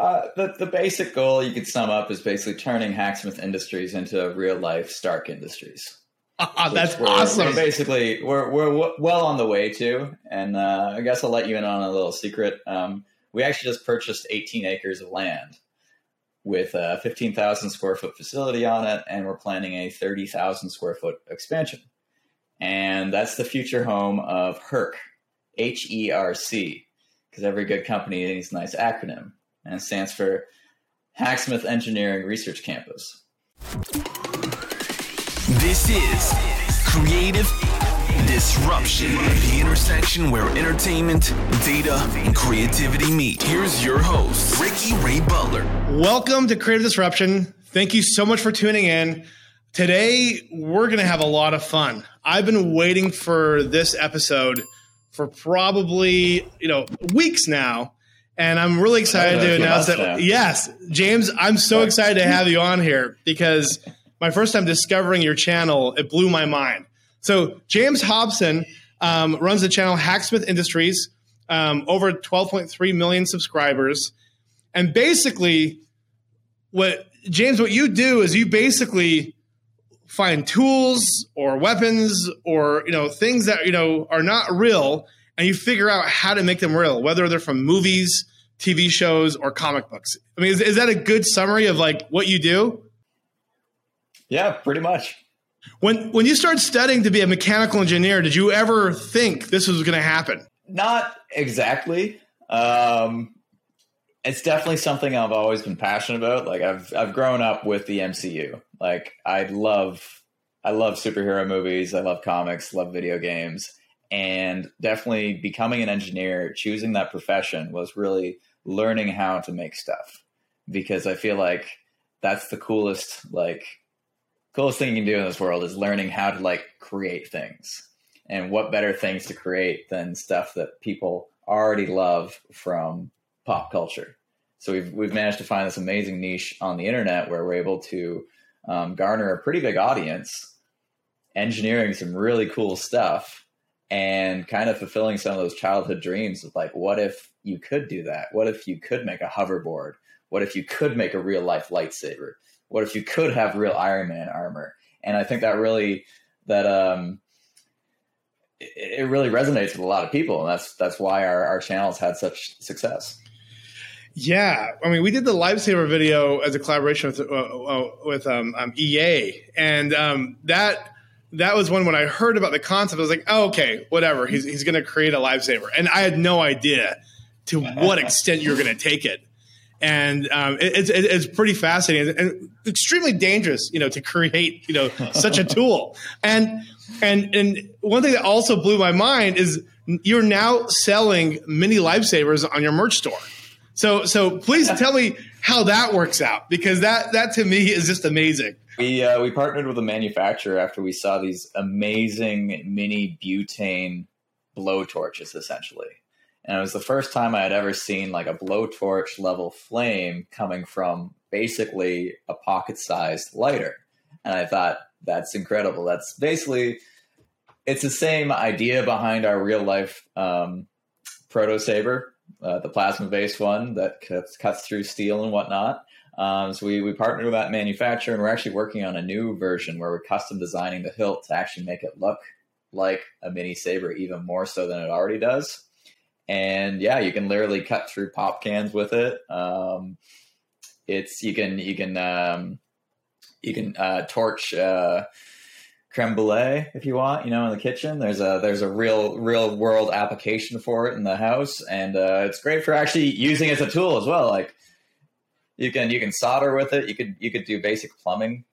Uh, the the basic goal you could sum up is basically turning Hacksmith Industries into real life Stark Industries. Ah, that's we're, awesome. We're basically, we're we're w- well on the way to, and uh, I guess I'll let you in on a little secret. Um, we actually just purchased 18 acres of land with a 15,000 square foot facility on it, and we're planning a 30,000 square foot expansion. And that's the future home of HERC, H E R C, because every good company needs a nice acronym, and it stands for Hacksmith Engineering Research Campus. This is Creative Disruption, the intersection where entertainment, data, and creativity meet. Here's your host, Ricky Ray Butler. Welcome to Creative Disruption. Thank you so much for tuning in. Today, we're going to have a lot of fun. I've been waiting for this episode for probably, you know, weeks now. And I'm really excited to announce that. Yes, James, I'm so excited to have you on here because my first time discovering your channel, it blew my mind. So, James Hobson um, runs the channel Hacksmith Industries, um, over 12.3 million subscribers. And basically, what James, what you do is you basically find tools or weapons or you know things that you know are not real and you figure out how to make them real whether they're from movies tv shows or comic books i mean is, is that a good summary of like what you do yeah pretty much when when you started studying to be a mechanical engineer did you ever think this was going to happen not exactly um it's definitely something I've always been passionate about. Like I've I've grown up with the MCU. Like I love I love superhero movies. I love comics. Love video games. And definitely becoming an engineer, choosing that profession was really learning how to make stuff because I feel like that's the coolest like coolest thing you can do in this world is learning how to like create things. And what better things to create than stuff that people already love from pop culture. So we've we've managed to find this amazing niche on the internet where we're able to um, garner a pretty big audience, engineering some really cool stuff, and kind of fulfilling some of those childhood dreams of like, what if you could do that? What if you could make a hoverboard? What if you could make a real life lightsaber? What if you could have real Iron Man armor? And I think that really that um, it, it really resonates with a lot of people, and that's that's why our, our channels had such success. Yeah, I mean, we did the lightsaber video as a collaboration with uh, uh, with um, um, EA, and um, that that was one when I heard about the concept. I was like, oh, okay, whatever. He's he's going to create a lightsaber, and I had no idea to what extent you're going to take it. And um, it, it's it's pretty fascinating and extremely dangerous, you know, to create you know such a tool. And and and one thing that also blew my mind is you're now selling mini lightsabers on your merch store. So, so please tell me how that works out because that that to me is just amazing. We uh, we partnered with a manufacturer after we saw these amazing mini butane blow torches, essentially, and it was the first time I had ever seen like a blowtorch level flame coming from basically a pocket-sized lighter, and I thought that's incredible. That's basically it's the same idea behind our real life um, proto saber uh, the plasma based one that cuts, cuts, through steel and whatnot. Um, so we, we partnered with that manufacturer and we're actually working on a new version where we're custom designing the hilt to actually make it look like a mini saber even more so than it already does. And yeah, you can literally cut through pop cans with it. Um, it's you can you can um, you can uh, torch uh, creme brulee if you want you know in the kitchen there's a there's a real real world application for it in the house and uh, it's great for actually using as a tool as well like you can you can solder with it. You could you could do basic plumbing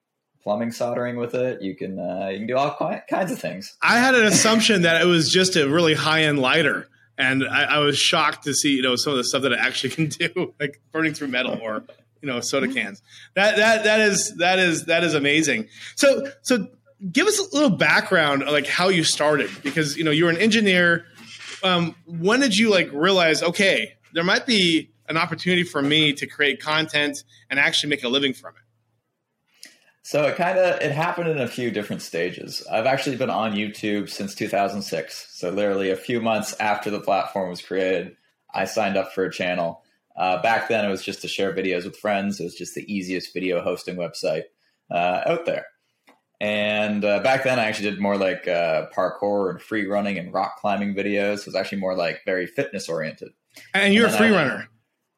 plumbing soldering with it. You can uh, you can do all kinds of things. I had an assumption that it was just a really high-end lighter and I, I was shocked to see you know some of the stuff that it actually can do like burning through metal or you know soda cans. That that that is that is that is amazing. So so give us a little background like how you started because you know you're an engineer. Um, when did you like realize okay there might be an opportunity for me to create content and actually make a living from it so it kind of it happened in a few different stages i've actually been on youtube since 2006 so literally a few months after the platform was created i signed up for a channel Uh, back then, it was just to share videos with friends. It was just the easiest video hosting website uh, out there. And uh, back then, I actually did more like uh, parkour and free running and rock climbing videos. It was actually more like very fitness oriented. And you're And a free I- runner.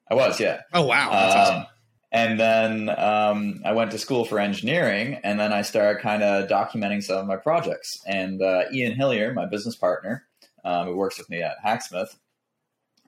I was, yeah. Oh wow, that's Um, awesome. And then um, I went to school for engineering, and then I started kind of documenting some of my projects. And uh, Ian Hillier, my business partner, um, who works with me at Hacksmith,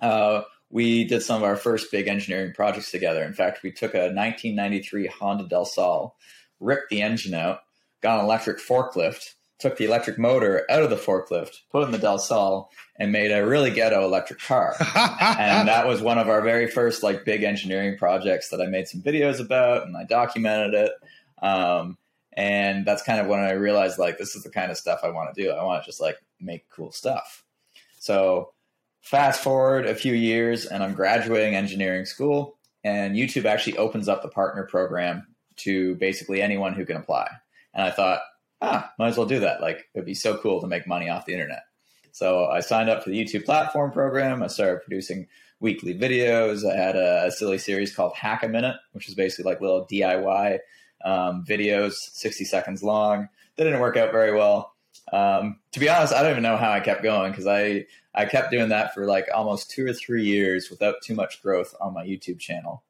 uh, we did some of our first big engineering projects together. In fact, we took a 1993 Honda Del Sol, ripped the engine out, got an electric forklift, took the electric motor out of the forklift, put it in the Del Sol, and made a really ghetto electric car and that was one of our very first like big engineering projects that I made some videos about and I documented it. Um, and that's kind of when I realized like this is the kind of stuff I want to do. I want to just like make cool stuff. So fast forward a few years and I'm graduating engineering school and YouTube actually opens up the partner program to basically anyone who can apply. And I thought, ah, might as well do that. Like it'd be so cool to make money off the internet. So I signed up for the YouTube platform program. I started producing weekly videos. I had a, a silly series called Hack a Minute, which is basically like little DIY um, videos, 60 seconds long. They didn't work out very well. Um, to be honest, I don't even know how I kept going because I, I kept doing that for like almost two or three years without too much growth on my YouTube channel.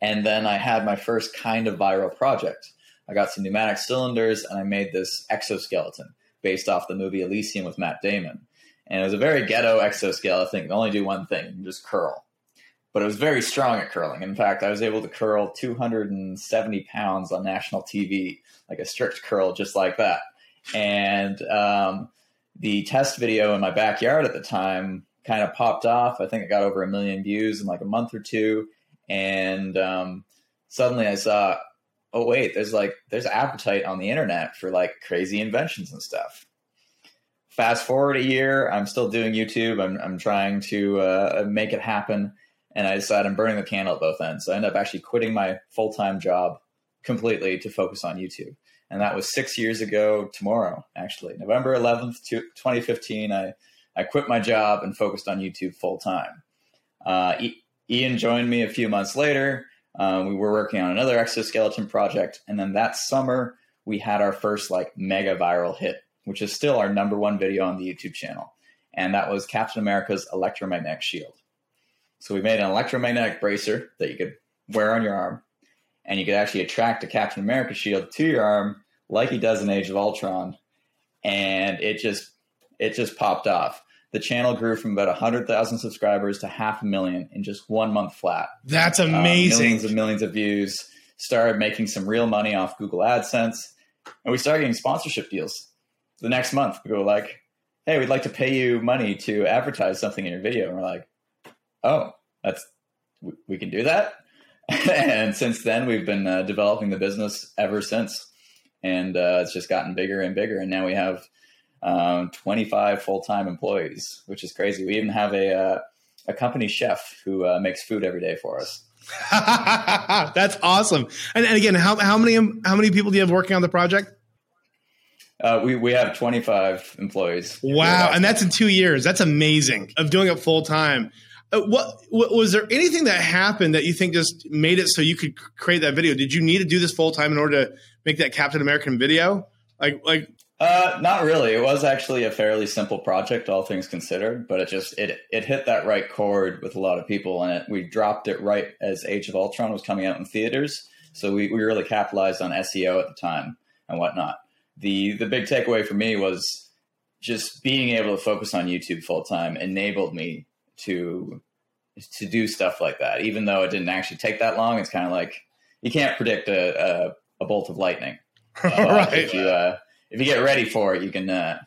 And then I had my first kind of viral project. I got some pneumatic cylinders and I made this exoskeleton based off the movie Elysium with Matt Damon. And it was a very ghetto exoskeleton. Can only do one thing, you just curl. But it was very strong at curling. In fact, I was able to curl 270 pounds on national TV, like a strict curl just like that. And um, the test video in my backyard at the time kind of popped off. I think it got over a million views in like a month or two. And um, suddenly I saw, oh wait, there's like there's appetite on the internet for like crazy inventions and stuff. Fast forward a year, I'm still doing YouTube. I'm I'm trying to uh, make it happen, and I decided I'm burning the candle at both ends. So I end up actually quitting my full time job completely to focus on YouTube, and that was six years ago tomorrow. Actually, November 11th, 2015. I I quit my job and focused on YouTube full time. Uh, Ian joined me a few months later. Um, we were working on another exoskeleton project, and then that summer we had our first like mega viral hit, which is still our number one video on the YouTube channel, and that was Captain America's electromagnetic shield. So we made an electromagnetic bracer that you could wear on your arm, and you could actually attract a Captain America shield to your arm like he does in Age of Ultron, and it just it just popped off. The channel grew from about 100,000 subscribers to half a million in just one month flat. That's Um, amazing. millions and millions of views. Started making some real money off Google AdSense, and we started getting sponsorship deals. The next month, we were like, "Hey, we'd like to pay you money to advertise something in your video." And we're like, "Oh, that's we, we can do that." and since then, we've been uh, developing the business ever since, and uh, it's just gotten bigger and bigger. And now we have um, 25 full time employees, which is crazy. We even have a uh, a company chef who uh, makes food every day for us. That's awesome. And, and again, how, how many how many people do you have working on the project? Uh, we we have 25 employees. Wow, and that's in two years. That's amazing of doing it full time. Uh, what, what was there anything that happened that you think just made it so you could create that video? Did you need to do this full time in order to make that Captain American video? Like like Uh, not really. It was actually a fairly simple project, all things considered, but it just it it hit that right chord with a lot of people, and it, we dropped it right as Age of Ultron was coming out in theaters. So we, we really capitalized on SEO at the time and whatnot. The the big takeaway for me was just being able to focus on YouTube full time enabled me to to do stuff like that. Even though it didn't actually take that long, it's kind of like you can't predict a, a, a bolt of lightning. Uh, right. If you uh, if you get ready for it, you can uh,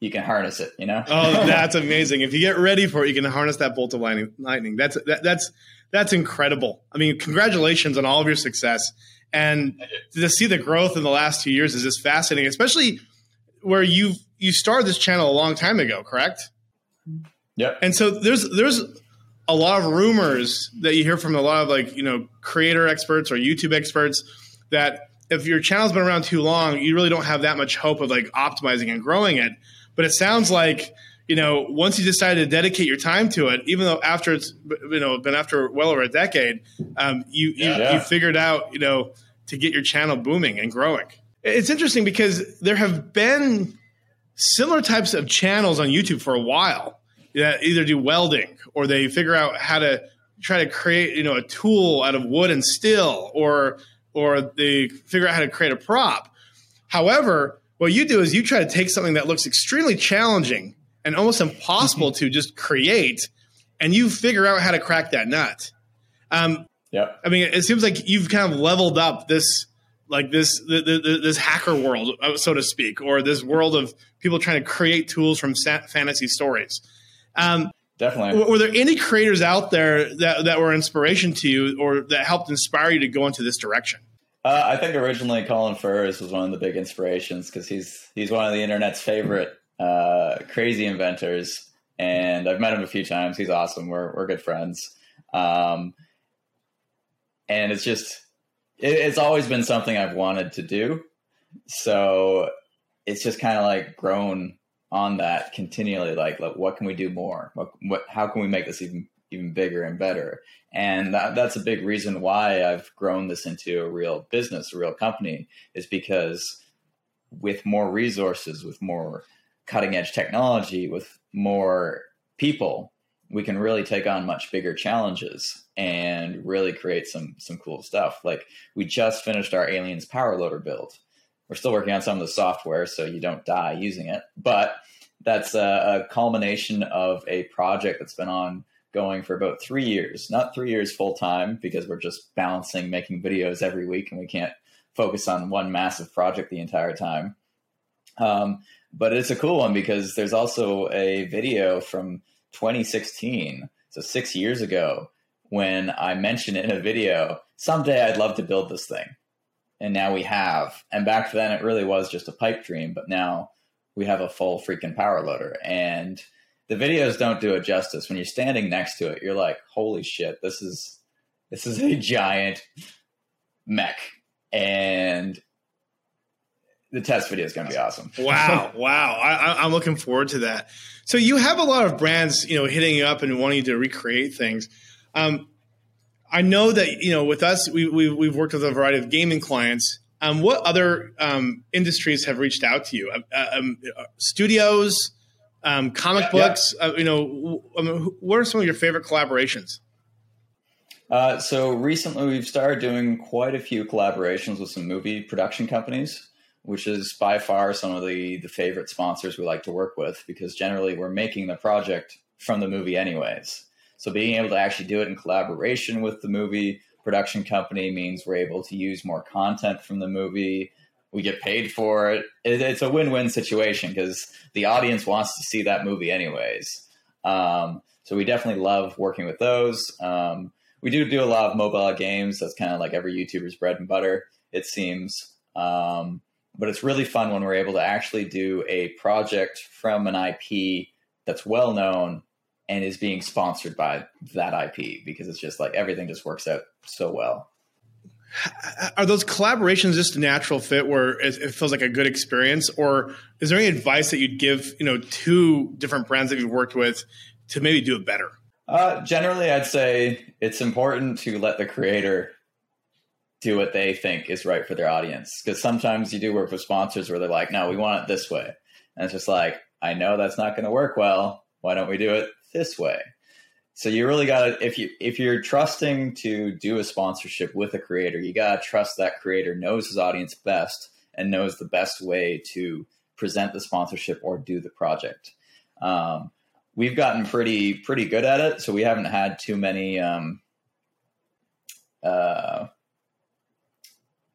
you can harness it. You know. Oh, that's amazing! If you get ready for it, you can harness that bolt of lightning. Lightning. That's that, that's that's incredible. I mean, congratulations on all of your success, and to see the growth in the last two years is just fascinating. Especially where you you started this channel a long time ago, correct? Yep. And so there's there's a lot of rumors that you hear from a lot of like you know creator experts or YouTube experts that if your channel's been around too long, you really don't have that much hope of like optimizing and growing it. But it sounds like you know, once you decided to dedicate your time to it, even though after it's you know been after well over a decade, um, you you, Yeah. you figured out you know to get your channel booming and growing. It's interesting because there have been similar types of channels on YouTube for a while that either do welding or they figure out how to try to create you know a tool out of wood and steel or or they figure out how to create a prop. However, what you do is you try to take something that looks extremely challenging and almost impossible to just create, and you figure out how to crack that nut. Um, Yep. I mean, it seems like you've kind of leveled up this, like this, the, the, the- this hacker world, uh, so to speak, or this world of people trying to create tools from fantasy stories. Um, Definitely. were, were there any creators out there that, that were inspiration to you, or that helped inspire you to go into this direction? Uh, I think originally Colin Furze was one of the big inspirations because he's he's one of the internet's favorite uh, crazy inventors, and I've met him a few times. He's awesome. We're we're good friends, um, and it's just it, it's always been something I've wanted to do. So it's just kind of like grown on that continually. Like, like, what can we do more? What, what how can we make this even even bigger and better? And that, that's a big reason why I've grown this into a real business, a real company, is because with more resources, with more cutting edge technology, with more people, we can really take on much bigger challenges and really create some some cool stuff. Like we just finished our aliens power loader build. We're still working on some of the software, so you don't die using it. But that's a, a culmination of a project that's been on going for about three years, not three years full time because we're just balancing making videos every week and we can't focus on one massive project the entire time. Um, but it's a cool one because there's also a video from 2016, so six years ago, when I mentioned in a video, someday I'd love to build this thing. And now we have. And back then it really was just a pipe dream, but now we have a full freaking power loader. And the videos don't do it justice. When you're standing next to it, you're like, holy shit, this is this is a giant mech. And the test video is going to be awesome. Wow, wow! I, I'm looking forward to that. So you have a lot of brands, you know, hitting you up and wanting to recreate things. Um, I know that you know with us, we, we we've worked with a variety of gaming clients. Um, what other um, industries have reached out to you? Uh, um, uh, studios, um, comic Yeah. books. Uh, you know, w- I mean, wh- what are some of your favorite collaborations? Uh, so recently, we've started doing quite a few collaborations with some movie production companies, which is by far some of the the favorite sponsors we like to work with because generally we're making the project from the movie anyways. So being able to actually do it in collaboration with the movie production company means we're able to use more content from the movie. We get paid for it. it it's a win-win situation because the audience wants to see that movie anyways. Um, so we definitely love working with those. Um, we do do a lot of mobile games. That's kind of like every YouTuber's bread and butter, it seems. Um, but it's really fun when we're able to actually do a project from an IP that's well known and is being sponsored by that IP because it's just like everything just works out so well. Are those collaborations just a natural fit where it, feels like a good experience, or is there any advice that you'd give, you know, to different brands that you've worked with to maybe do it better? Uh, generally, I'd say it's important to let the creator do what they think is right for their audience. Because sometimes you do work with sponsors where they're like, no, we want it this way. And it's just like, I know that's not going to work well. Why don't we do it this way? So you really got to if you if you're trusting to do a sponsorship with a creator, you got to trust that creator knows his audience best and knows the best way to present the sponsorship or do the project. Um, we've gotten pretty pretty good at it, so we haven't had too many. Um, uh,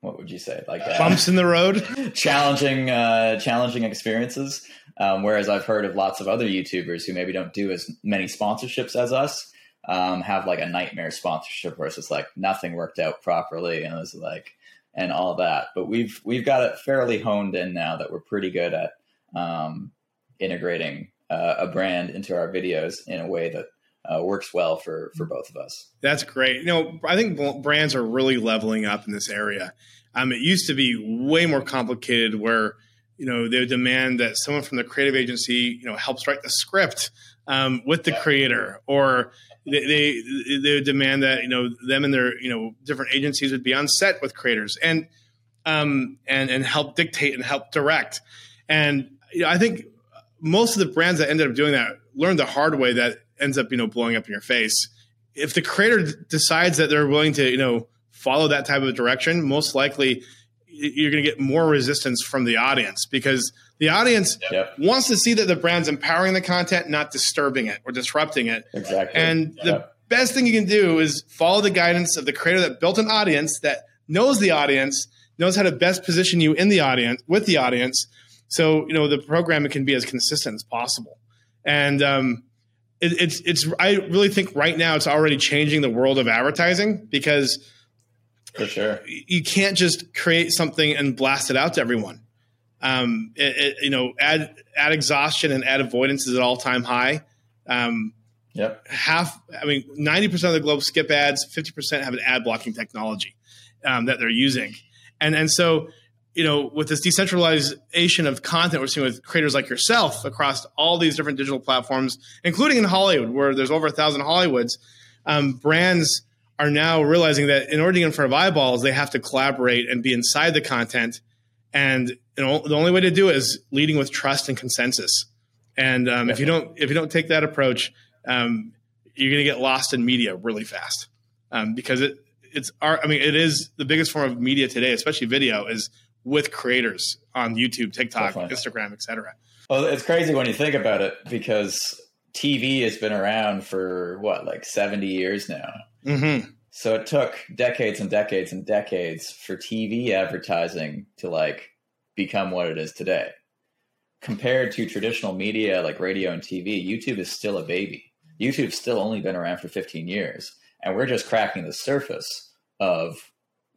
what would you say? Like uh, Bumps in the road. challenging uh, challenging experiences. Um, whereas I've heard of lots of other YouTubers who maybe don't do as many sponsorships as us um, have like a nightmare sponsorship where it's just like nothing worked out properly and it was like and all that. But we've we've got it fairly honed in now that we're pretty good at um, integrating uh, a brand into our videos in a way that uh, works well for for both of us. That's great. You know, I think brands are really leveling up in this area. Um, it used to be way more complicated where you know, they would demand that someone from the creative agency, you know, helps write the script um, with the creator, or they, they they would demand that you know them and their you know different agencies would be on set with creators and um, and and help dictate and help direct. And you know, I think most of the brands that ended up doing that learned the hard way that ends up you know blowing up in your face. If the creator d- decides that they're willing to you know follow that type of direction, most likely you're going to get more resistance from the audience because the audience Yep. wants to see that the brand's empowering the content, not disturbing it or disrupting it. Exactly. And the best thing you can do is follow the guidance of the creator that built an audience that knows the audience, knows how to best position you in the audience with the audience. So you know the programming can be as consistent as possible. And um, it, it's it's I really think right now it's already changing the world of advertising because for sure. you can't just create something and blast it out to everyone. Um, it, it- you know, ad ad exhaustion and ad avoidance is at all time high. Um, Yep. half, I mean, ninety percent of the globe skip ads. Fifty percent have an ad blocking technology um, that they're using, and and so you know, with this decentralization of content we're seeing with creators like yourself across all these different digital platforms, including in Hollywood, where there's over a thousand Hollywoods, um, brands are now realizing that in order to get in front of eyeballs, they have to collaborate and be inside the content. And you know, the only way to do it is leading with trust and consensus. And um, if you don't if you don't take that approach, um, you're going to get lost in media really fast um, because it it's our I mean it is the biggest form of media today, especially video, is with creators on YouTube, TikTok. Instagram, etc. Well, it's crazy when you think about it because TV has been around for what, like 70 years now. Mm-hmm. So it took decades and decades and decades for TV advertising to like become what it is today. Compared to traditional media like radio and TV, YouTube is still a baby. YouTube's still only been around for 15 years, and we're just cracking the surface of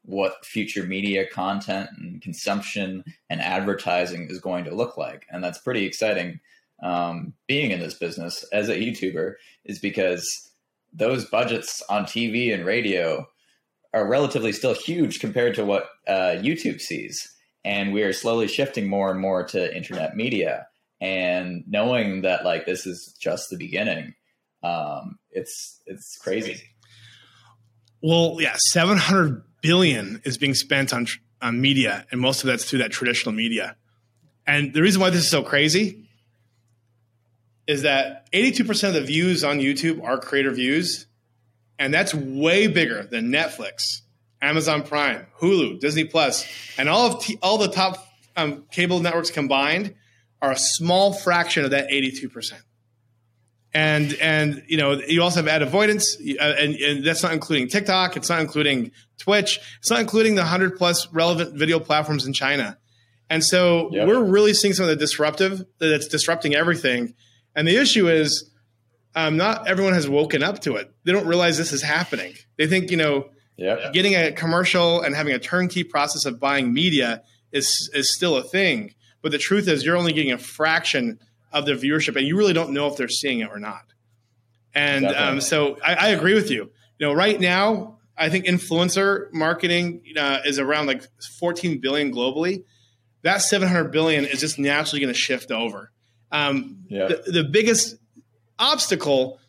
what future media content and consumption and advertising is going to look like. And that's pretty exciting um, being in this business as a YouTuber, is because those budgets on TV and radio are relatively still huge compared to what uh, YouTube sees. And we are slowly shifting more and more to internet media. And knowing that like this is just the beginning, um, it's it's crazy. Well, yeah, seven hundred billion is being spent on on media, and most of that's through that traditional media. And the reason why this is so crazy is that eighty-two percent of the views on YouTube are creator views, and that's way bigger than Netflix, Amazon Prime, Hulu, Disney Plus, and all of t- all the top um, cable networks combined are a small fraction of that eighty-two percent and and you know you also have ad avoidance uh, and, and that's not including tiktok it's not including twitch it's not including the 100 plus relevant video platforms in china and so Yep. we're really seeing some of the disruptive that's disrupting everything and the issue is um, not everyone has woken up to it they don't realize this is happening they think you know Yep. getting a commercial and having a turnkey process of buying media is is still a thing. But the truth is, you're only getting a fraction of the viewership, and you really don't know if they're seeing it or not. And um, so I, I agree with you. You know, right now, I think influencer marketing uh, is around like 14 billion globally. That 700 billion is just naturally going to shift over. Um, Yeah. the, the biggest obstacle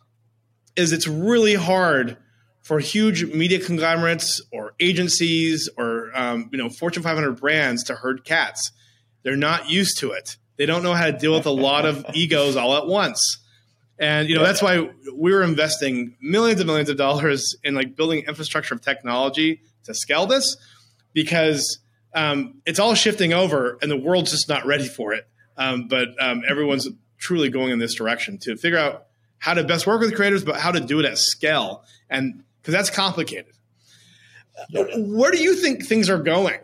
is it's really hard for huge media conglomerates or agencies or um, you know Fortune 500 brands to herd cats. They're not used to it. They don't know how to deal with a lot of egos all at once. And you know that's why we were investing millions and millions of dollars in like building infrastructure of technology to scale this because um, it's all shifting over and the world's just not ready for it. Um, but um, everyone's truly going in this direction to figure out how to best work with creators, but how to do it at scale, and because that's complicated. Where do you think things are going?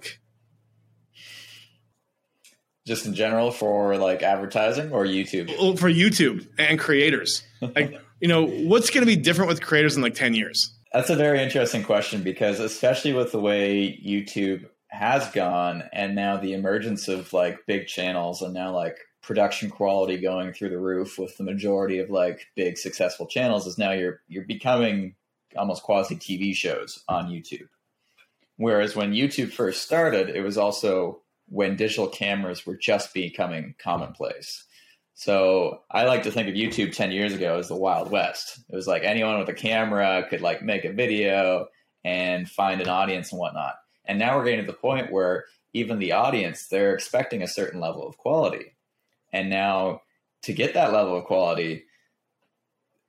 Just in general for like advertising or YouTube. Well, for YouTube and creators? Like, you know, what's going to be different with creators in like ten years? That's a very interesting question because, especially with the way YouTube has gone, and now the emergence of like big channels, and now like production quality going through the roof with the majority of like big successful channels, is now you're you're becoming almost quasi TV shows on YouTube. Whereas when YouTube first started, it was also when digital cameras were just becoming commonplace. So I like to think of YouTube 10 years ago as the Wild West. It was like anyone with a camera could like make a video and find an audience and whatnot. And now we're getting to the point where even the audience, they're expecting a certain level of quality. And now to get that level of quality,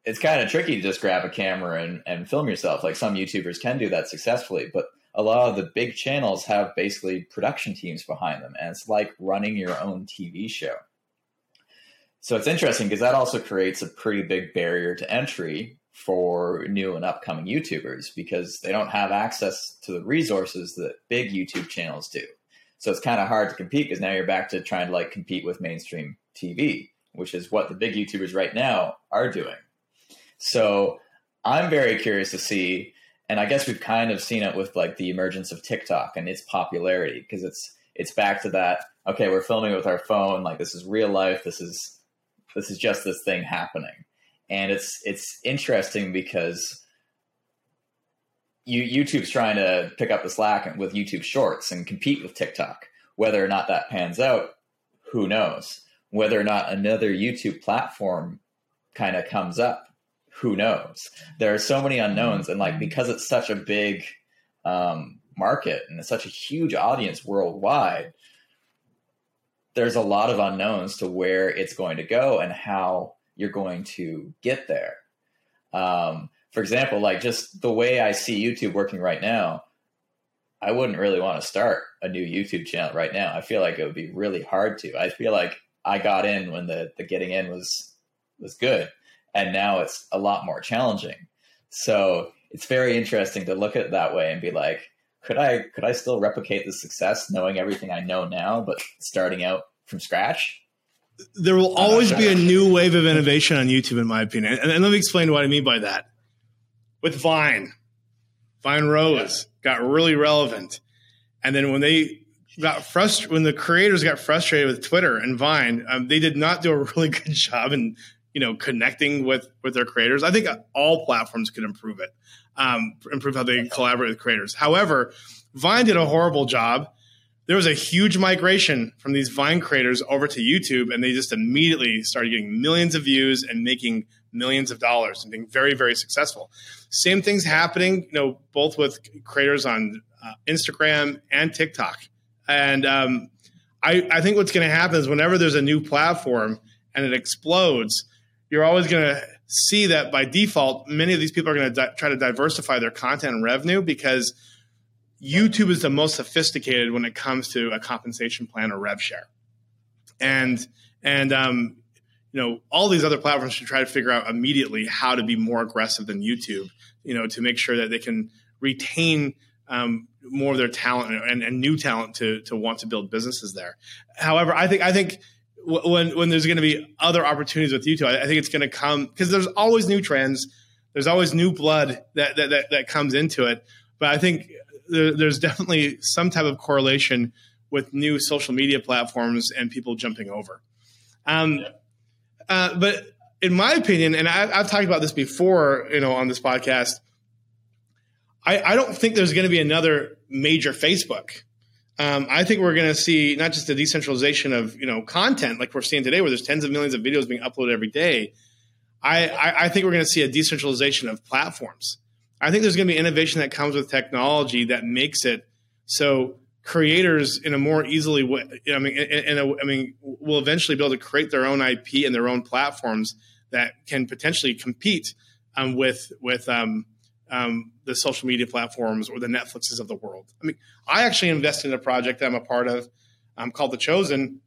it's kind of tricky to just grab a camera and, and film yourself. Like some YouTubers can do that successfully, but a lot of the big channels have basically production teams behind them. And it's like running your own TV show. So it's interesting because that also creates a pretty big barrier to entry for new and upcoming YouTubers because they don't have access to the resources that big YouTube channels do. So it's kind of hard to compete because now you're back to trying to like compete with mainstream TV, which is what the big YouTubers right now are doing. So I'm very curious to see, and I guess we've kind of seen it with like the emergence of TikTok and its popularity because it's it's back to that. Okay, we're filming with our phone. Like this is real life. This is this is just this thing happening, and it's it's interesting because you, YouTube's trying to pick up the slack with YouTube Shorts and compete with TikTok. Whether or not that pans out, who knows? Whether or not another YouTube platform kind of comes up, who knows? There are so many unknowns, and like because it's such a big um, market and it's such a huge audience worldwide, there's a lot of unknowns to where it's going to go and how you're going to get there. Um, for example, like just the way I see YouTube working right now, I wouldn't really want to start a new YouTube channel right now. I feel like it would be really hard to. I feel like I got in when the the getting in was was good, and now it's a lot more challenging. So it's very interesting to look at it that way and be like, could I could I still replicate the success knowing everything I know now, but starting out from scratch? There will always sure. be a new wave of innovation on YouTube, in my opinion. And, and, let me explain what I mean by that. With Vine, Vine Rose yeah. got really relevant, and then when they got frustrated, when the creators got frustrated with Twitter and Vine, um, they did not do a really good job in you know connecting with with their creators. I think all platforms could improve it um, improve how they collaborate with creators. However, Vine did a horrible job. There was a huge migration from these Vine creators over to YouTube, and they just immediately started getting millions of views and making millions of dollars and being very, very successful. Same things happening, you know, both with creators on uh, Instagram and TikTok. And um, I, I think what's going to happen is whenever there's a new platform and it explodes, you're always going to see that by default, many of these people are going to di- try to diversify their content and revenue because YouTube is the most sophisticated when it comes to a compensation plan or rev share. And and um, you know all these other platforms should try to figure out immediately how to be more aggressive than YouTube. You know to make sure that they can retain um, more of their talent and, and, new talent to to want to build businesses there. However, I think I think when when there's going to be other opportunities with YouTube, I, I think it's going to come because there's always new trends. There's always new blood that that that, that comes into it. But I think there, there's definitely some type of correlation with new social media platforms and people jumping over. Um, uh, but in my opinion, and I, have talked about this before, you know, on this podcast, I, I don't think there's going to be another major Facebook. Um, I think we're going to see not just the decentralization of you know content like we're seeing today, where there's tens of millions of videos being uploaded every day. I, I, I think we're going to see a decentralization of platforms. I think there's going to be innovation that comes with technology that makes it so creators in a more easily way. I mean, in a, I mean, will eventually be able to create their own IP and their own platforms that can potentially compete um, with with um, um, the social media platforms or the Netflixes of the world. I mean, I actually invested in a project that I'm a part of um, called The Chosen,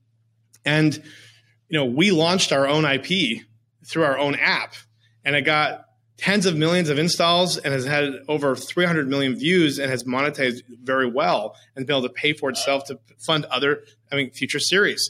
and you know we launched our own IP through our own app, and it got tens of millions of installs and has had over 300 million views and has monetized very well and been able to pay for itself to fund other, I mean, future series.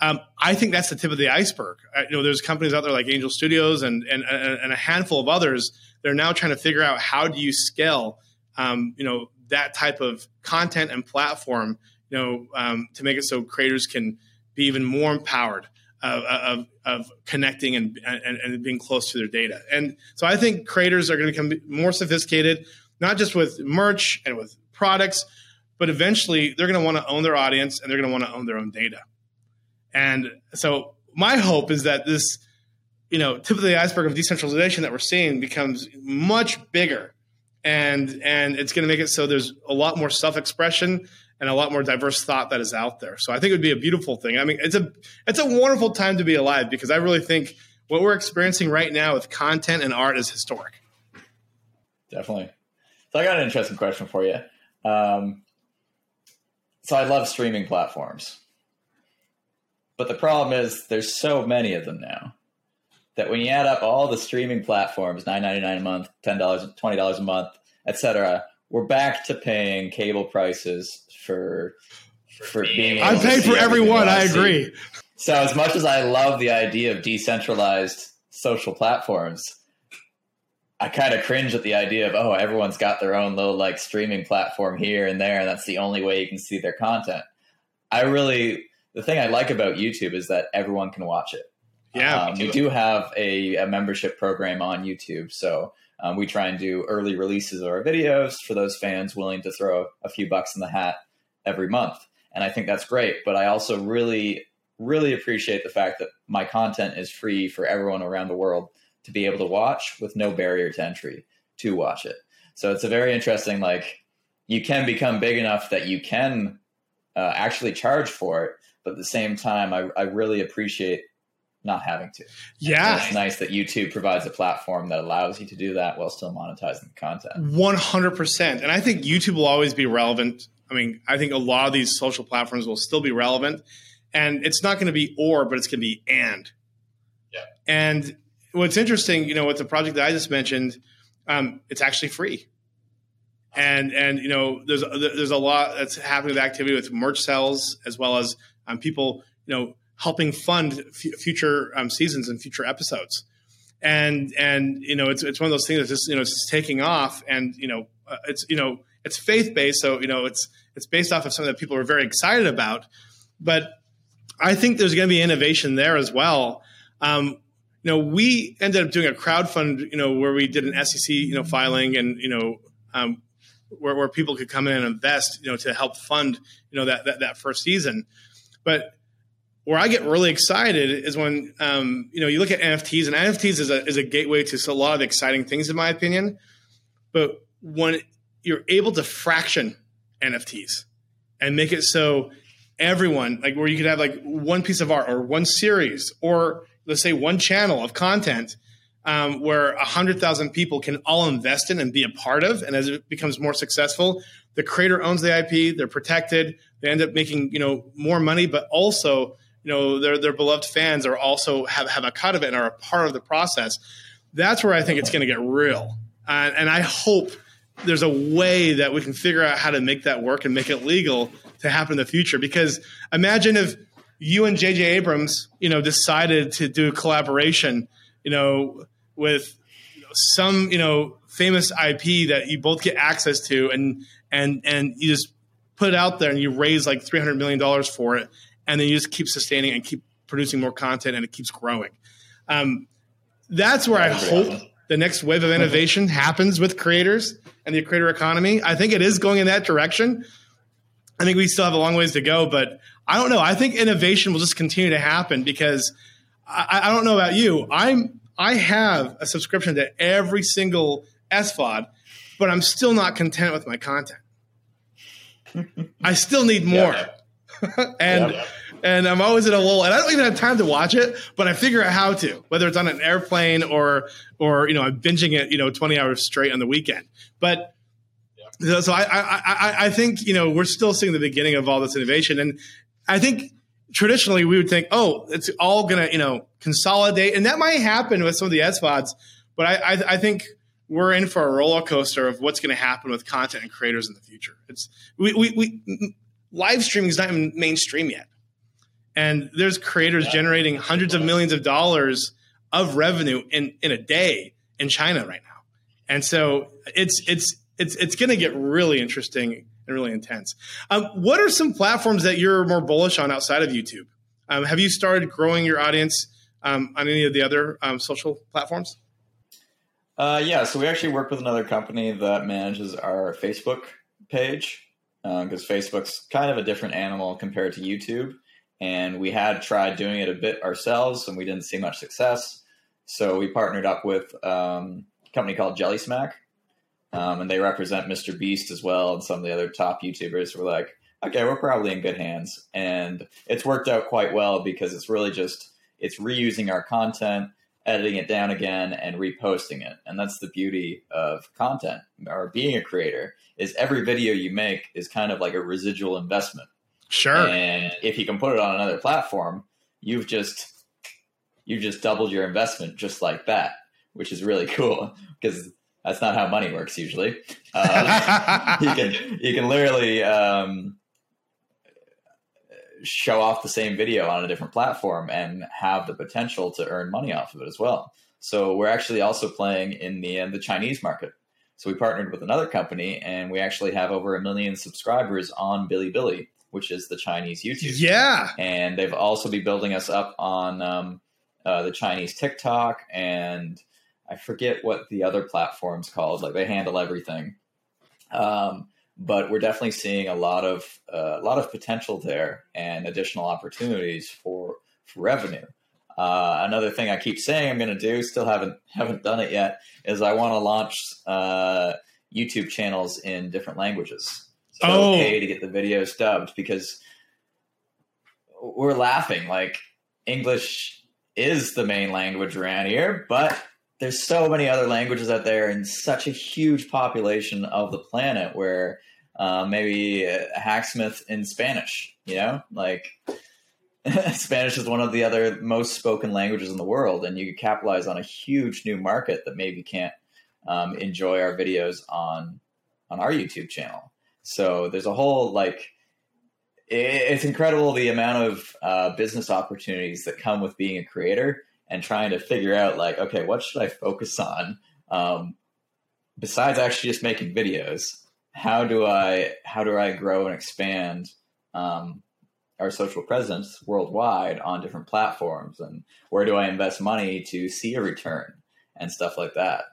Um, I think that's the tip of the iceberg. Uh, you know, there's companies out there like Angel Studios and, and and a handful of others they're now trying to figure out how do you scale, um, you know, that type of content and platform, you know, um, to make it so creators can be even more empowered of, of, of connecting and, and, and being close to their data. And so I think creators are going to become more sophisticated, not just with merch and with products, but eventually they're going to want to own their audience and they're going to want to own their own data. And so my hope is that this, you know, tip of the iceberg of decentralization that we're seeing becomes much bigger, and and it's going to make it so there's a lot more self-expression and a lot more diverse thought that is out there. So I think it would be a beautiful thing. I mean, it's a it's a wonderful time to be alive because I really think what we're experiencing right now with content and art is historic. Definitely. So I got an interesting question for you. Um, so I love streaming platforms, but the problem is there's so many of them now that when you add up all the streaming platforms, nine ninety nine a month, ten dollars, twenty dollars a month, etc., we're back to paying cable prices for for being. I pay for everyone. I agree. So as much as I love the idea of decentralized social platforms, I kind of cringe at the idea of oh everyone's got their own little like streaming platform here and there and that's the only way you can see their content. I really the thing I like about YouTube is that everyone can watch it. Yeah, um, we do have a, a, membership program on YouTube, so um, we try and do early releases of our videos for those fans willing to throw a few bucks in the hat every month, and I think that's great. But I also really, really appreciate the fact that my content is free for everyone around the world to be able to watch with no barrier to entry to watch it. So it's a very interesting, like, you can become big enough that you can uh, actually charge for it. But at the same time, I, I really appreciate not having to. Yeah. And it's nice that YouTube provides a platform that allows you to do that while still monetizing the content. 100%. And I think YouTube will always be relevant. I mean, I think a lot of these social platforms will still be relevant. And it's not going to be or, but it's going to be and. Yeah. And what's interesting, you know, with the project that I just mentioned, um, it's actually free. And and you know, there's there's a lot that's happening with activity with merch sales as well as um, people, you know, helping fund f- future um, seasons and future episodes. And and you know, it's it's one of those things that's just you know it's just taking off, and you know, uh, it's you know it's faith based, so you know it's it's based off of something that people are very excited about. But I think there's going to be innovation there as well. Um, you know, we ended up doing a crowd fund, you know, where we did an SEC, you know, filing and, you know, um, where, where people could come in and invest, you know, to help fund, you know, that, that, that first season. But where I get really excited is when, um, you know, you look at NFTs and NFTs is a, is a gateway to a lot of exciting things, in my opinion. But when you're able to fraction NFTs and make it so everyone, like where you could have like one piece of art or one series or let's say one channel of content um, where 100,000 people can all invest in and be a part of. And as it becomes more successful, the creator owns the IP, they're protected, they end up making, you know, more money, but also, you know, their, their beloved fans are also have, have a cut of it and are a part of the process. That's where I think it's going to get real. And I hope there's a way that we can figure out how to make that work and make it legal to happen in the future. Because imagine if you and JJ Abrams, you know, decided to do a collaboration, you know, with some, you know, famous IP that you both get access to and and and you just put it out there and you raise like 300 million dollars for it and then you just keep sustaining and keep producing more content and it keeps growing. Um, that's where I hope the next wave of innovation happens with creators and the creator economy. I think it is going in that direction. I think we still have a long ways to go, but I don't know. I think innovation will just continue to happen because I, I don't know about you. I'm I have a subscription to every single SVOD, but I'm still not content with my content. I still need more. and and I'm always in a lull, and I don't even have time to watch it, but I figure out how to, whether it's on an airplane or or you know I'm binging it, you know, 20 hours straight on the weekend. But so I, I, I think you know we're still seeing the beginning of all this innovation, and I think traditionally we would think, oh, it's all going to you know consolidate, and that might happen with some of the SVODs, but I, I, I think we're in for a roller coaster of what's going to happen with content and creators in the future. It's we, we, we live streaming is not even mainstream yet, and there's creators yeah. generating hundreds of millions of dollars of revenue in in a day in China right now, and so it's it's it's it's going to get really interesting and really intense. Um, what are some platforms that you're more bullish on outside of YouTube? Um, have you started growing your audience um, on any of the other um, social platforms? Uh, yeah, so we actually work with another company that manages our Facebook page. because uh, Facebook's kind of a different animal compared to YouTube. And we had tried doing it a bit ourselves, and we didn't see much success. So we partnered up with um, a company called Jellysmack, um, and they represent Mr. Beast as well, and some of the other top YouTubers. We're like, okay, we're probably in good hands, and it's worked out quite well because it's really just it's reusing our content, editing it down again, and reposting it, and that's the beauty of content or being a creator. Is every video you make is kind of like a residual investment. Sure. And if you can put it on another platform, you've just you've just doubled your investment just like that, which is really cool because that's not how money works usually. Uh, you can you can literally um, show off the same video on a different platform and have the potential to earn money off of it as well. So we're actually also playing in the in the Chinese market. So we partnered with another company, and we actually have over a million subscribers on Bilibili, which is the Chinese YouTube. Yeah, and they've also be building us up on um, uh, the Chinese TikTok, and I forget what the other platforms called. Like they handle everything. Um, but we're definitely seeing a lot of uh, a lot of potential there and additional opportunities for for revenue. Uh, another thing I keep saying I'm going to do, still haven't haven't done it yet, is I want to launch uh, YouTube channels in different languages. So oh. okay to get the videos dubbed because we're laughing like English is the main language around here, but there's so many other languages out there and such a huge population of the planet where uh, maybe a hacksmith in Spanish, you know, like Spanish is one of the other most spoken languages in the world, and you could capitalize on a huge new market that maybe can't um, enjoy our videos on on our YouTube channel. So there's a whole like it's incredible the amount of uh, business opportunities that come with being a creator and trying to figure out like okay what should i focus on? Um, besides actually just making videos how do i how do i grow and expand um, our social presence worldwide on different platforms? And where do i invest money to see a return and stuff like that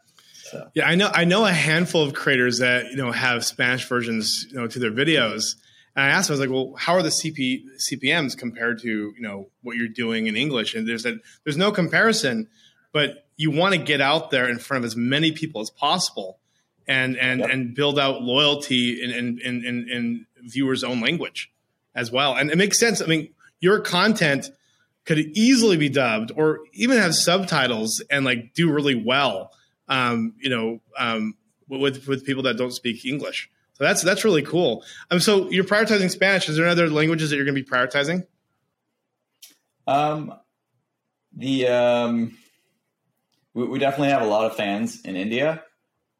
so. yeah i know i know a handful of creators that you know have spanish versions you know to their videos and I asked him, I was like, well, how are the CP, CPMs compared to, you know, what you're doing in English? And there's a, there's no comparison, but you want to get out there in front of as many people as possible and, and, yep. and build out loyalty in, in, in, in viewers' own language as well. And it makes sense. I mean, your content could easily be dubbed or even have subtitles and like do really well, um, you know, um, with, with people that don't speak English. So that's that's really cool. Um, so you're prioritizing Spanish. Is there other languages that you're going to be prioritizing? Um, the um, we, we definitely have a lot of fans in India,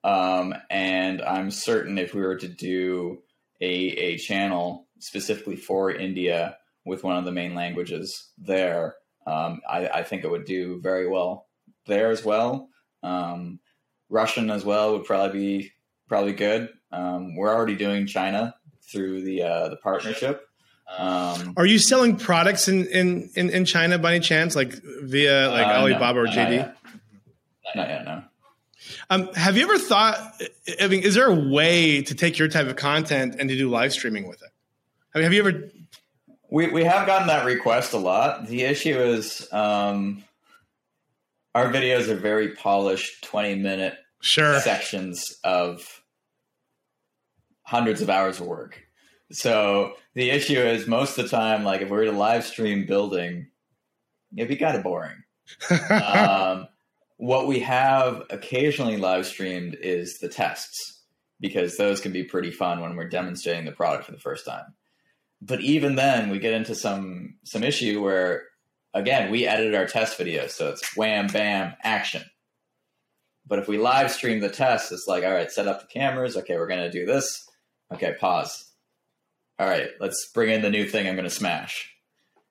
um, and I'm certain if we were to do a a channel specifically for India with one of the main languages there, um, I, I think it would do very well there as well. Um, Russian as well would probably be probably good. Um, we're already doing China through the uh, the partnership. Um, Are you selling products in, in, in, in, China by any chance, like via like uh, Alibaba no, or JD? Not yet. Not yet, no. Um, have you ever thought? I mean, is there a way to take your type of content and to do live streaming with it? I mean, have you ever? We we have gotten that request a lot. The issue is um, our videos are very polished, twenty minute sure. sections of hundreds of hours of work. So the issue is most of the time, like if we were to live stream building, it'd be kind of boring. um, what we have occasionally live streamed is the tests because those can be pretty fun when we're demonstrating the product for the first time. But even then, we get into some some issue where, again, we edited our test video, so it's wham bam action. But if we live stream the test, it's like, all right, set up the cameras. Okay, we're gonna do this. Okay, pause. All right, let's bring in the new thing I'm going to smash.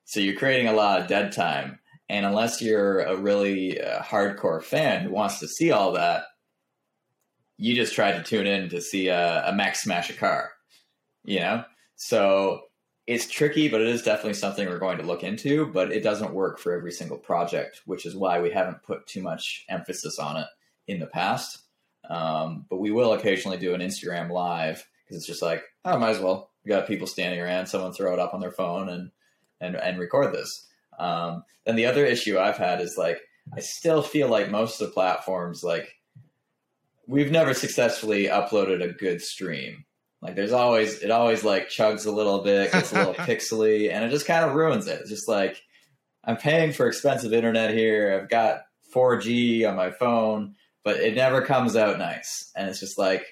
So you're creating a lot of dead time. And unless you're a really uh, hardcore fan who wants to see all that, you just tried to tune in to see a, a Max smash a car, you know? So it's tricky, but it is definitely something we're going to look into, but it doesn't work for every single project, which is why we haven't put too much emphasis on it in the past. Um, but we will occasionally do an Instagram live because it's just like, oh, might as well. We got people standing around, someone throw it up on their phone and and and record this. Um, then the other issue I've had is like I still feel like most of the platforms like we've never successfully uploaded a good stream. Like there's always it always like chugs a little bit, gets a little pixely, and it just kind of ruins it. It's just like I'm paying for expensive internet here. I've got 4G on my phone, but it never comes out nice. And it's just like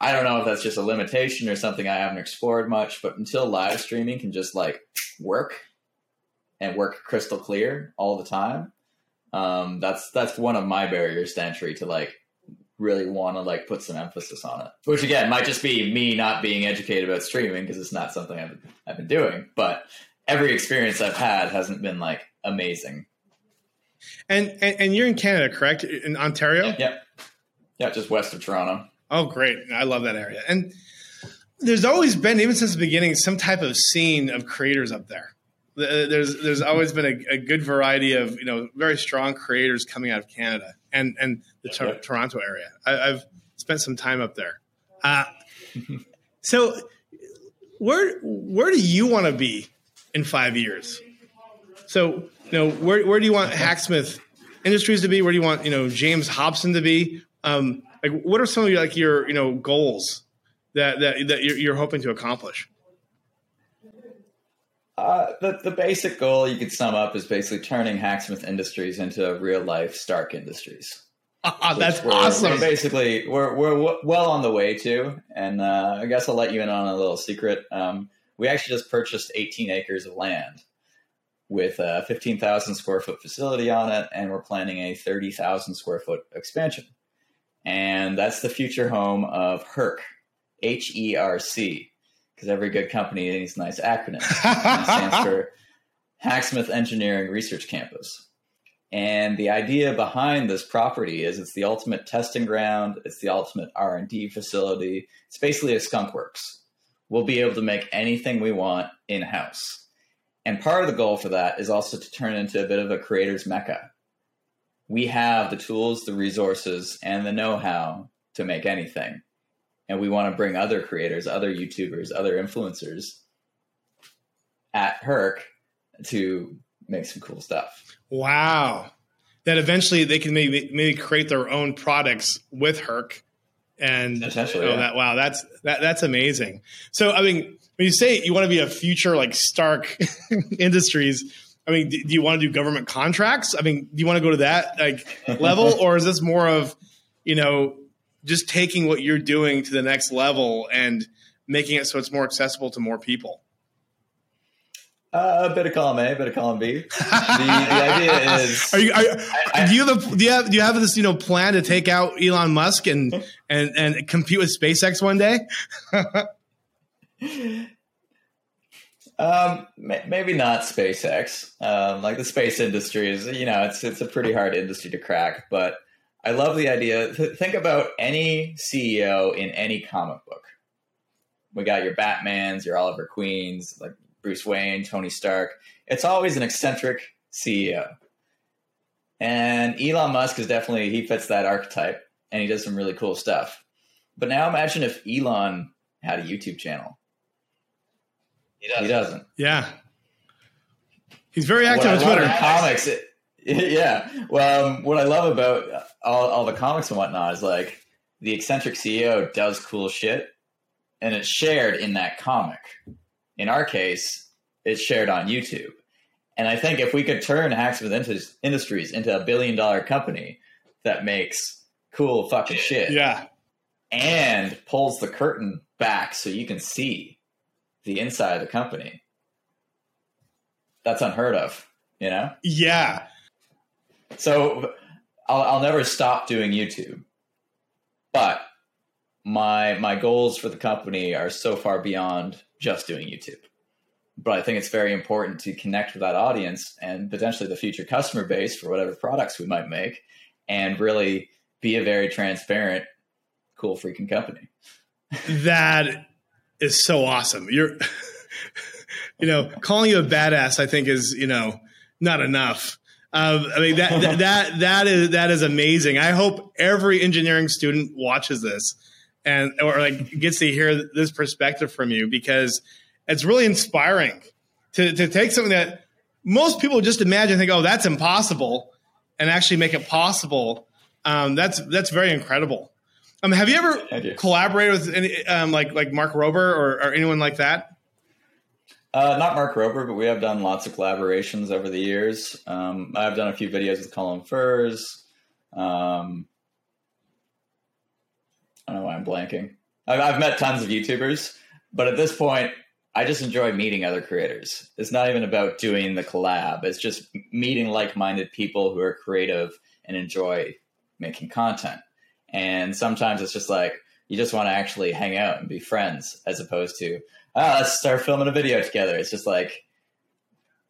I don't know if that's just a limitation or something I haven't explored much, but until live streaming can just like work and work crystal clear all the time, um, that's that's one of my barriers to entry to like really want to like put some emphasis on it. Which again might just be me not being educated about streaming because it's not something I've I've been doing. But every experience I've had hasn't been like amazing. And and, and you're in Canada, correct? In Ontario? Yep. Yeah. yeah, just west of Toronto. Oh, great! I love that area. And there's always been, even since the beginning, some type of scene of creators up there. Uh, there's there's always been a, a good variety of you know very strong creators coming out of Canada and and the to- Toronto area. I, have spent some time up there. Uh, so where where do you want to be in five years? So you know where where do you want Hacksmith Industries to be? Where do you want you know James Hobson to be? Um, like what are some of your like your you know goals that that that you're, you're hoping to accomplish? Uh, the the basic goal you could sum up is basically turning Hacksmith Industries into real life Stark Industries. That's we're, awesome. We're basically, we're we're w- well on the way to, and uh, I guess I'll let you in on a little secret. Um, we actually just purchased 18 acres of land with a 15,000 square foot facility on it, and we're planning a 30,000 square foot expansion and that's the future home of HERC, H E R C, because every good company needs nice acronyms. it stands for Hacksmith Engineering Research Campus. And the idea behind this property is it's the ultimate testing ground. It's the ultimate R and D facility. It's basically a skunk works. We'll be able to make anything we want in house. And part of the goal for that is also to turn into a bit of a creator's mecca we have the tools, the resources, and the know how to make anything. And we want to bring other creators, other YouTubers, other influencers at Herc to make some cool stuff. Wow. That eventually they can maybe maybe create their own products with Herc. And essentially, oh, yeah. that wow, that's that, that's amazing. So I mean, when you say you want to be a future like Stark Industries, I mean, do, do you want to do government contracts? I mean, do you want to go to that like level, or is this more of, you know, just taking what you're doing to the next level and making it so it's more accessible to more people? Uh, a bit of column A, a bit of column B. The, the idea is: Are you? Are, I, do you have a, do you have do you have this you know plan to take out Elon Musk and and and compete with SpaceX one day? Um, maybe not SpaceX. Um, like the space industry is, you know, it's it's a pretty hard industry to crack. But I love the idea. Think about any CEO in any comic book. We got your Batman's, your Oliver Queens, like Bruce Wayne, Tony Stark. It's always an eccentric CEO. And Elon Musk is definitely he fits that archetype, and he does some really cool stuff. But now imagine if Elon had a YouTube channel he doesn't. He doesn't. Yeah. He's very active on Twitter. Comics. It, yeah. Well, um, what I love about all, all the comics and whatnot is like the eccentric CEO does cool shit, and it's shared in that comic. In our case, it's shared on YouTube. And I think if we could turn Hacksmith Industries into a billion dollar company that makes cool fucking shit, yeah, and pulls the curtain back so you can see the inside of the company. That's unheard of, you know? Yeah. So I'll, I'll never stop doing YouTube, but my my goals for the company are so far beyond just doing YouTube. But I think it's very important to connect with that audience and potentially the future customer base for whatever products we might make, and really be a very transparent, cool freaking company. That is so awesome. You're, you know, calling you a badass, I think is, you know, not enough. Um, I mean, that, that, that is, that is amazing. I hope every engineering student watches this and or like gets to hear this perspective from you because it's really inspiring to to take something that most people just imagine think oh that's impossible and actually make it possible. Um, that's that's very incredible. Um, have you ever collaborated with any, um, like like Mark Rober or, or anyone like that? Uh, not Mark Rober, but we have done lots of collaborations over the years. Um, I've done a few videos with Colin Furze. Um, I don't know why I'm blanking. I've, I've met tons of YouTubers, but at this point, I just enjoy meeting other creators. It's not even about doing the collab. It's just meeting like-minded people who are creative and enjoy making content. And sometimes it's just like you just want to actually hang out and be friends as opposed to, ah, let's start filming a video together. It's just like,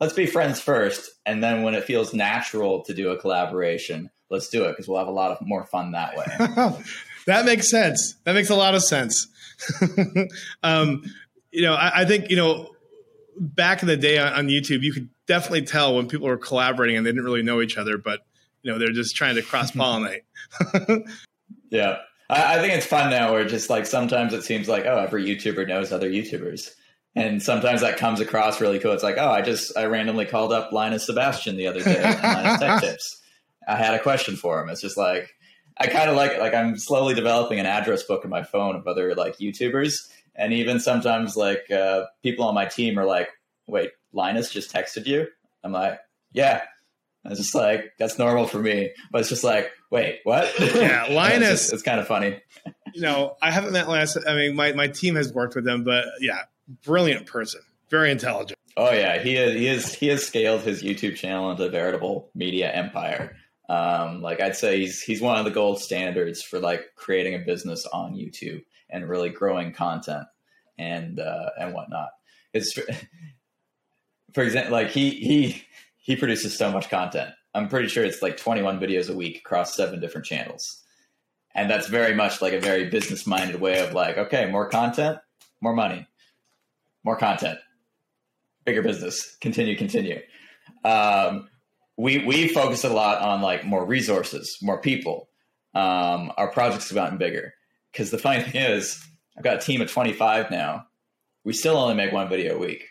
let's be friends first. And then when it feels natural to do a collaboration, let's do it because we'll have a lot of more fun that way. that makes sense. That makes a lot of sense. um, you know, I, I, think, you know, back in the day on, on YouTube, you could definitely tell when people were collaborating and they didn't really know each other, but you know, they're just trying to cross pollinate. yeah. I, I, think it's fun now where just like sometimes it seems like, oh, every YouTuber knows other YouTubers. And sometimes that comes across really cool. It's like, oh, I just, I randomly called up Linus Sebastian the other day Linus Tech Tips. I had a question for him. It's just like, I kind of like it. Like I'm slowly developing an address book in my phone of other like YouTubers. And even sometimes like uh, people on my team are like, wait, Linus just texted you? I'm like, yeah. I was just like, that's normal for me. But it's just like, wait, what? Yeah, Linus. it's, it's, kind of funny. You know, I haven't met Linus. I mean, my, my team has worked with him, but yeah, brilliant person, very intelligent. Oh yeah, he is. He is. He has scaled his YouTube channel into a veritable media empire. Um, like I'd say, he's he's one of the gold standards for like creating a business on YouTube and really growing content and uh, and whatnot. It's for example, like he he he produces so much content. I'm pretty sure it's like 21 videos a week across seven different channels. And that's very much like a very business minded way of like, okay, more content, more money, more content, bigger business, continue, continue. Um, we we focus a lot on like more resources, more people. Um, our projects have gotten bigger because the funny thing is, I've got a team of 25 now. We still only make one video a week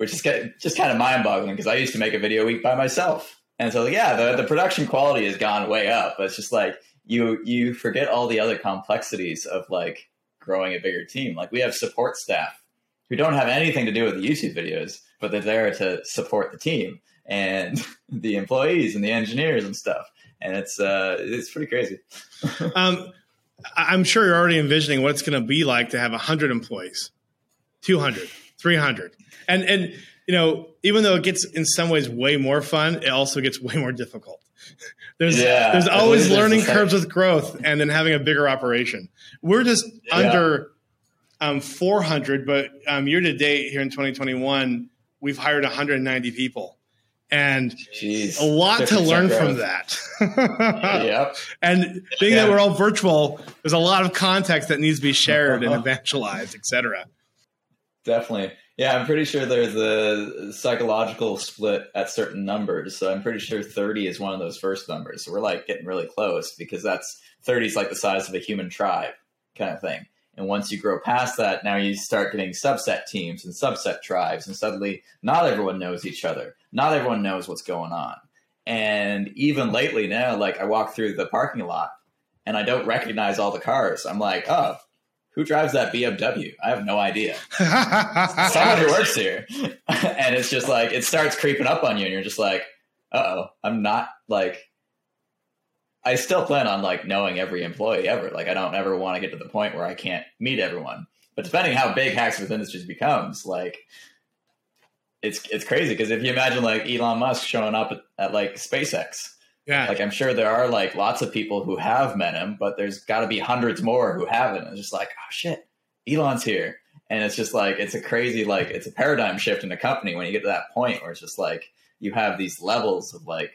which is just kind of mind boggling because I used to make a video a week by myself. And so, yeah, the, the production quality has gone way up. But it's just like you you forget all the other complexities of like growing a bigger team. Like we have support staff who don't have anything to do with the YouTube videos, but they're there to support the team and the employees and the engineers and stuff. And it's uh, it's pretty crazy. um, I'm sure you're already envisioning what it's going to be like to have 100 employees, 200, 300 and and you know, even though it gets in some ways way more fun, it also gets way more difficult. there's yeah, there's always learning curves with growth, and then having a bigger operation. We're just yeah. under um, 400, but um, year to date here in 2021, we've hired 190 people and Jeez, a lot to learn growth. from that. yep. And being yeah. that we're all virtual, there's a lot of context that needs to be shared and evangelized, et cetera. Definitely. Yeah, I'm pretty sure there's a psychological split at certain numbers. So I'm pretty sure 30 is one of those first numbers. So we're like getting really close because that's 30 is like the size of a human tribe kind of thing. And once you grow past that, now you start getting subset teams and subset tribes, and suddenly not everyone knows each other. Not everyone knows what's going on. And even lately now, like I walk through the parking lot and I don't recognize all the cars. I'm like, oh, who drives that BMW? I have no idea. Someone who works here. and it's just like, it starts creeping up on you, and you're just like, uh oh, I'm not like, I still plan on like knowing every employee ever. Like, I don't ever want to get to the point where I can't meet everyone. But depending how big Hacksmith Industries becomes, like, it's it's crazy because if you imagine like Elon Musk showing up at, at like SpaceX, yeah. Like I'm sure there are like lots of people who have met him, but there's got to be hundreds more who haven't. It's just like, oh shit, Elon's here. And it's just like it's a crazy like it's a paradigm shift in a company when you get to that point where it's just like you have these levels of like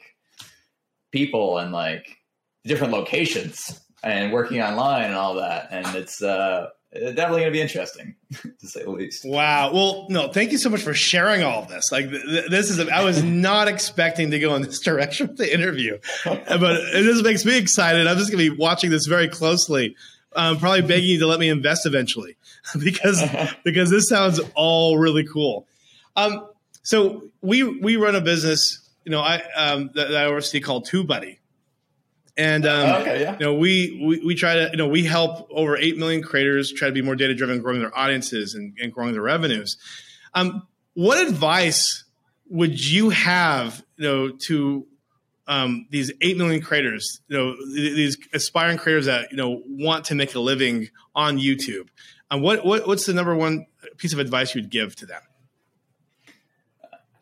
people and like different locations and working online and all that. And it's uh definitely going to be interesting to say the least. Wow. Well, no, thank you so much for sharing all of this. Like th- this is, a, I was not expecting to go in this direction with the interview, but this makes me excited. I'm just going to be watching this very closely I'm probably begging you to let me invest eventually because because this sounds all really cool. Um, so we we run a business, you know, I um, that, that I oversee called TubeBuddy, and um, Oh, okay, yeah. you know, we, we we try to you know we help over eight million creators try to be more data driven, growing their audiences and, and growing their revenues. Um, what advice would you have, you know, to um, these eight million creators, you know, th- these aspiring creators that you know want to make a living on YouTube? Um, what, what what's the number one piece of advice you'd give to them?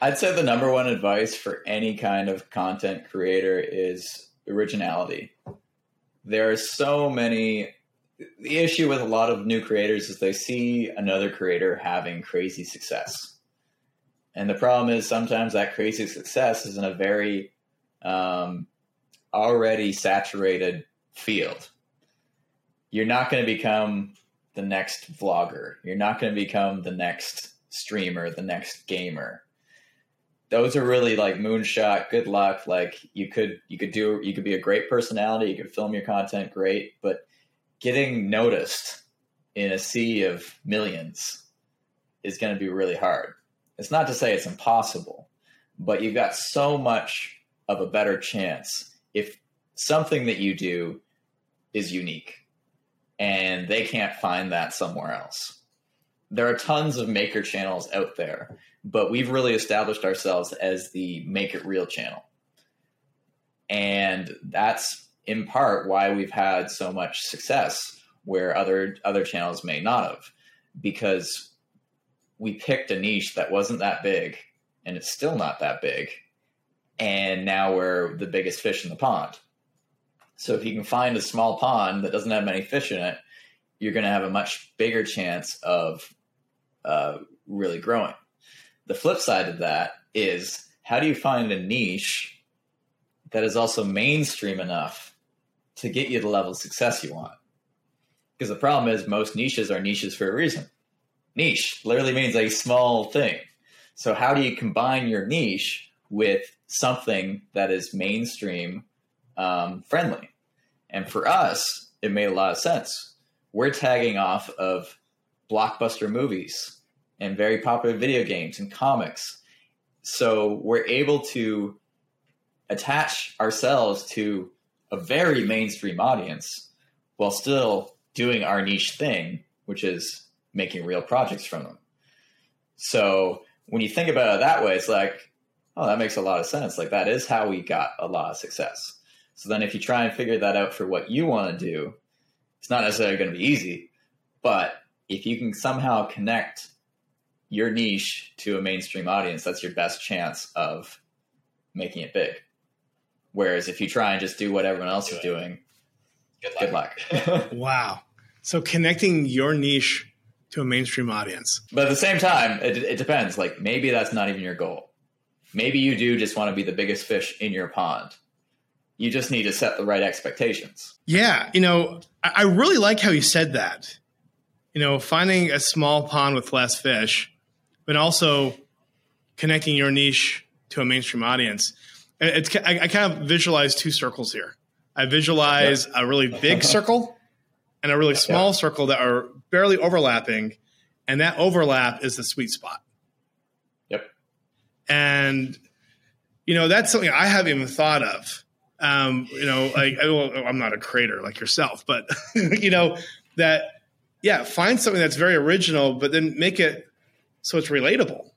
I'd say the number one advice for any kind of content creator is originality. There are so many. The issue with a lot of new creators is they see another creator having crazy success. And the problem is sometimes that crazy success is in a very um, already saturated field. You're not going to become the next vlogger. You're not going to become the next streamer, the next gamer those are really like moonshot good luck like you could you could do you could be a great personality you could film your content great but getting noticed in a sea of millions is going to be really hard. It's not to say it's impossible but you've got so much of a better chance if something that you do is unique and they can't find that somewhere else. There are tons of maker channels out there but we've really established ourselves as the make it real channel. And that's in part why we've had so much success where other other channels may not have because we picked a niche that wasn't that big and it's still not that big and now we're the biggest fish in the pond. So if you can find a small pond that doesn't have many fish in it, you're going to have a much bigger chance of uh, really growing the flip side of that is how do you find a niche that is also mainstream enough to get you the level of success you want? Because the problem is most niches are niches for a reason. Niche literally means a small thing. So how do you combine your niche with something that is mainstream um, friendly? And for us, it made a lot of sense. We're tagging off of blockbuster movies and very popular video games and comics. So we're able to attach ourselves to a very mainstream audience while still doing our niche thing, which is making real projects from them. So when you think about it that way, it's like, oh, that makes a lot of sense. Like that is how we got a lot of success. So then if you try and figure that out for what you want to do, it's not necessarily going to be easy, but if you can somehow connect your niche to a mainstream audience, that's your best chance of making it big. Whereas if you try and just do what everyone else is doing, good luck. Good luck. wow. So connecting your niche to a mainstream audience. But at the same time, it, it depends. Like maybe that's not even your goal. Maybe you do just want to be the biggest fish in your pond. You just need to set the right expectations. Yeah. You know, I, I really like how you said that. You know, finding a small pond with less fish but also connecting your niche to a mainstream audience. It's I, I kind of visualize two circles here. I visualize a really big circle and a really small yeah. circle that are barely overlapping, and that overlap is the sweet spot. Yep. And you know that's something I haven't even thought of. Um, you know, like I, I'm not a creator like yourself, but you know that yeah, find something that's very original, but then make it so it's relatable.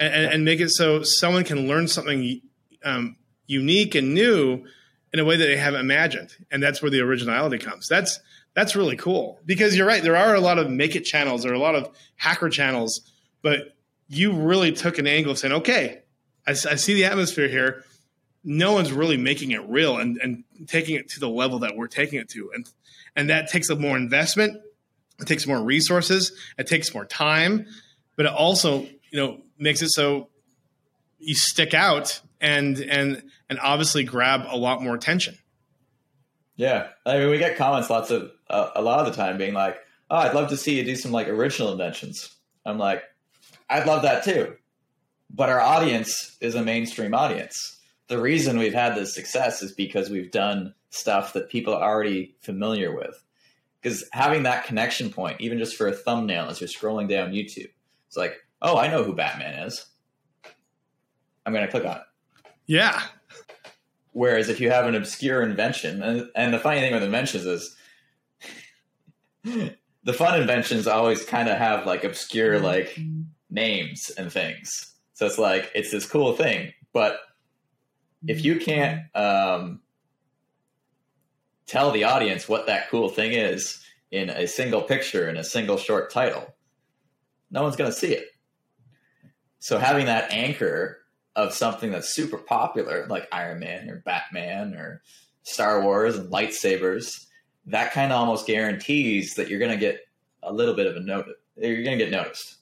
And, and, make it so someone can learn something um, unique and new in a way that they haven't imagined. And that's where the originality comes. That's that's really cool. Because you're right there are a lot of make it channels there are a lot of hacker channels but you really took an angle of saying okay i, I see the atmosphere here. No one's really making it real and, and taking it to the level that we're taking it to. And and that takes a more investment it takes more resources it takes more time but it also you know makes it so you stick out and and and obviously grab a lot more attention. Yeah, I mean, we get comments lots of uh, a lot of the time being like, "Oh, I'd love to see you do some like original inventions." I'm like, "I'd love that too," but our audience is a mainstream audience. The reason we've had this success is because we've done stuff that people are already familiar with. because having that connection point, even just for a thumbnail as you're scrolling down YouTube, it's like, oh, I know who Batman is. I'm going to click on it. Yeah. Whereas if you have an obscure invention, and, and the funny thing with inventions is the fun inventions always kind of have like obscure like names and things. So it's like it's this cool thing, but if you can't um, tell the audience what that cool thing is in a single picture in a single short title, no one's going to see it. So having that anchor of something that's super popular, like Iron Man or Batman or Star Wars and lightsabers, that kind of almost guarantees that you're going to get a little bit of a note. You're going to get noticed.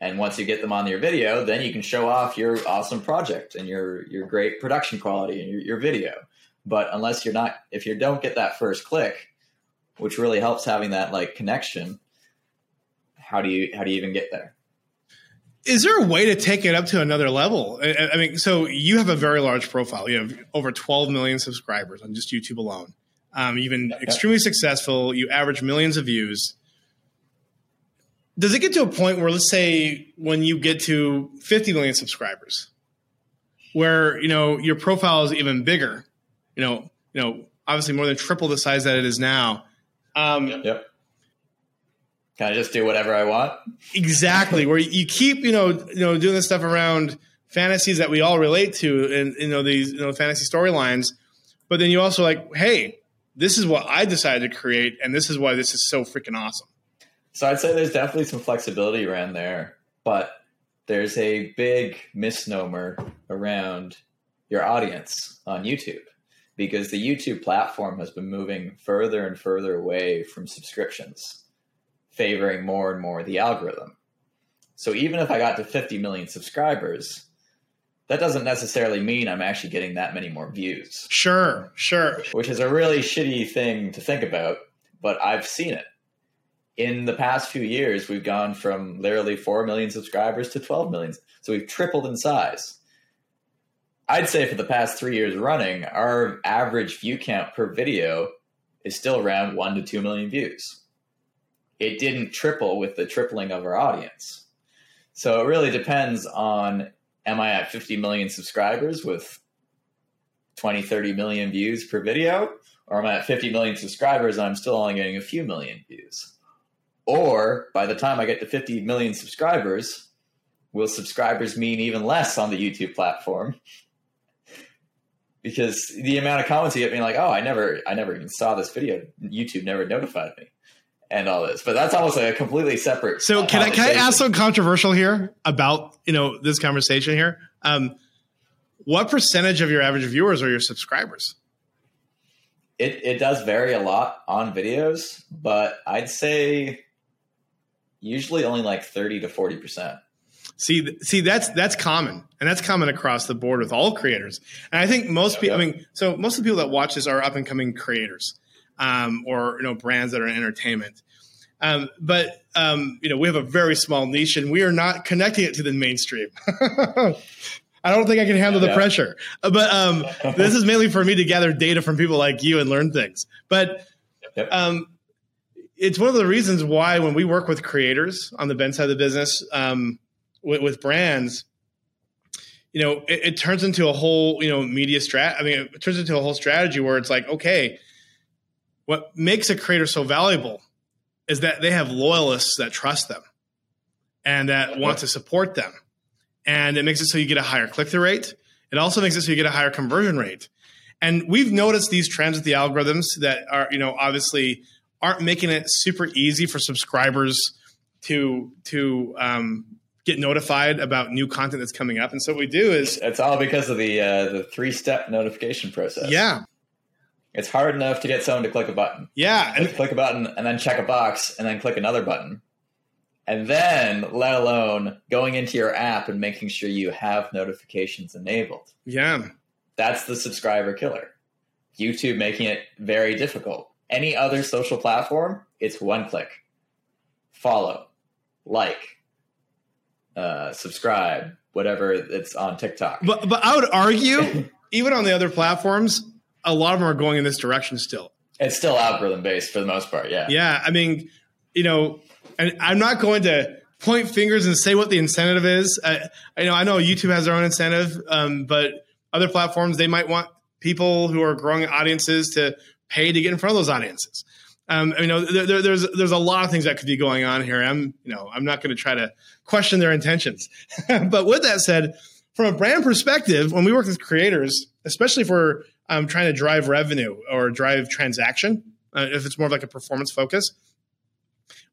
And once you get them on your video, then you can show off your awesome project and your your great production quality and your, your video. But unless you're not, if you don't get that first click, which really helps having that like connection, how do you how do you even get there? Is there a way to take it up to another level? I, I mean, so you have a very large profile. You have over 12 million subscribers on just YouTube alone. Um, you've been extremely successful. You average millions of views does it get to a point where let's say when you get to 50 million subscribers where you know your profile is even bigger you know you know obviously more than triple the size that it is now um, yep can i just do whatever i want? Exactly. Where you keep you know you know doing this stuff around fantasies that we all relate to and you know these you know fantasy storylines. But then you also like hey this is what i decided to create and this is why this is so freaking awesome. So I'd say there's definitely some flexibility around there, but there's a big misnomer around your audience on YouTube because the YouTube platform has been moving further and further away from subscriptions, favoring more and more the algorithm. So even if I got to 50 million subscribers, that doesn't necessarily mean I'm actually getting that many more views. Sure, sure. Which is a really shitty thing to think about, but I've seen it in the past few years, we've gone from literally 4 million subscribers to 12 million. So we've tripled in size. I'd say for the past three years running, our average view count per video is still around 1 to 2 million views. It didn't triple with the tripling of our audience. So it really depends on am I at 50 million subscribers with 20, 30 million views per video? Or am I at 50 million subscribers and I'm still only getting a few million views? Or by the time I get to 50 million subscribers, will subscribers mean even less on the YouTube platform? because the amount of comments you get being like, "Oh, I never, I never even saw this video. YouTube never notified me," and all this. But that's almost like a completely separate. So can I can I ask something controversial here about you know this conversation here? Um, what percentage of your average viewers are your subscribers? It it does vary a lot on videos, but I'd say usually only like 30 to 40%. See, see, that's that's common, and that's common across the board with all creators. And I think most people, I mean, so most of the people that watch this are up and coming creators, um, or you know, brands that are in entertainment. Um, but um, you know, we have a very small niche, and we are not connecting it to the mainstream. I don't think I can handle the pressure. But um, this is mainly for me to gather data from people like you and learn things. But um, it's one of the reasons why when we work with creators on the Ben side of the business um, with, with, brands, you know, it, it, turns into a whole you know media strat. I mean, it turns into a whole strategy where it's like, okay, what makes a creator so valuable is that they have loyalists that trust them and that want to support them, and it makes it so you get a higher click through rate. It also makes it so you get a higher conversion rate. And we've noticed these trends with the algorithms that are, you know, obviously aren't making it super easy for subscribers to to um, get notified about new content that's coming up. And so what we do is it's all because of the uh, the three step notification process. Yeah. It's hard enough to get someone to click a button. Yeah, and click a button and then check a box and then click another button. And then, let alone going into your app and making sure you have notifications enabled. Yeah. That's the subscriber killer. YouTube making it very difficult. Any other social platform, it's one click. Follow, like, uh, subscribe, whatever it's on TikTok. But but I would argue, even on the other platforms, a lot of them are going in this direction still. It's still algorithm based for the most part. Yeah. Yeah. I mean, you know, and I'm not going to point fingers and say what the incentive is. I, I know I know YouTube has their own incentive, um, but other platforms they might want people who are growing audiences to pay to get in front of those audiences. Um, you know, there, there, there's there's a lot of things that could be going on here. I'm you know I'm not going to try to question their intentions, but with that said, from a brand perspective, when we work with creators, especially we're um, trying to drive revenue or drive transaction, uh, if it's more of like a performance focus,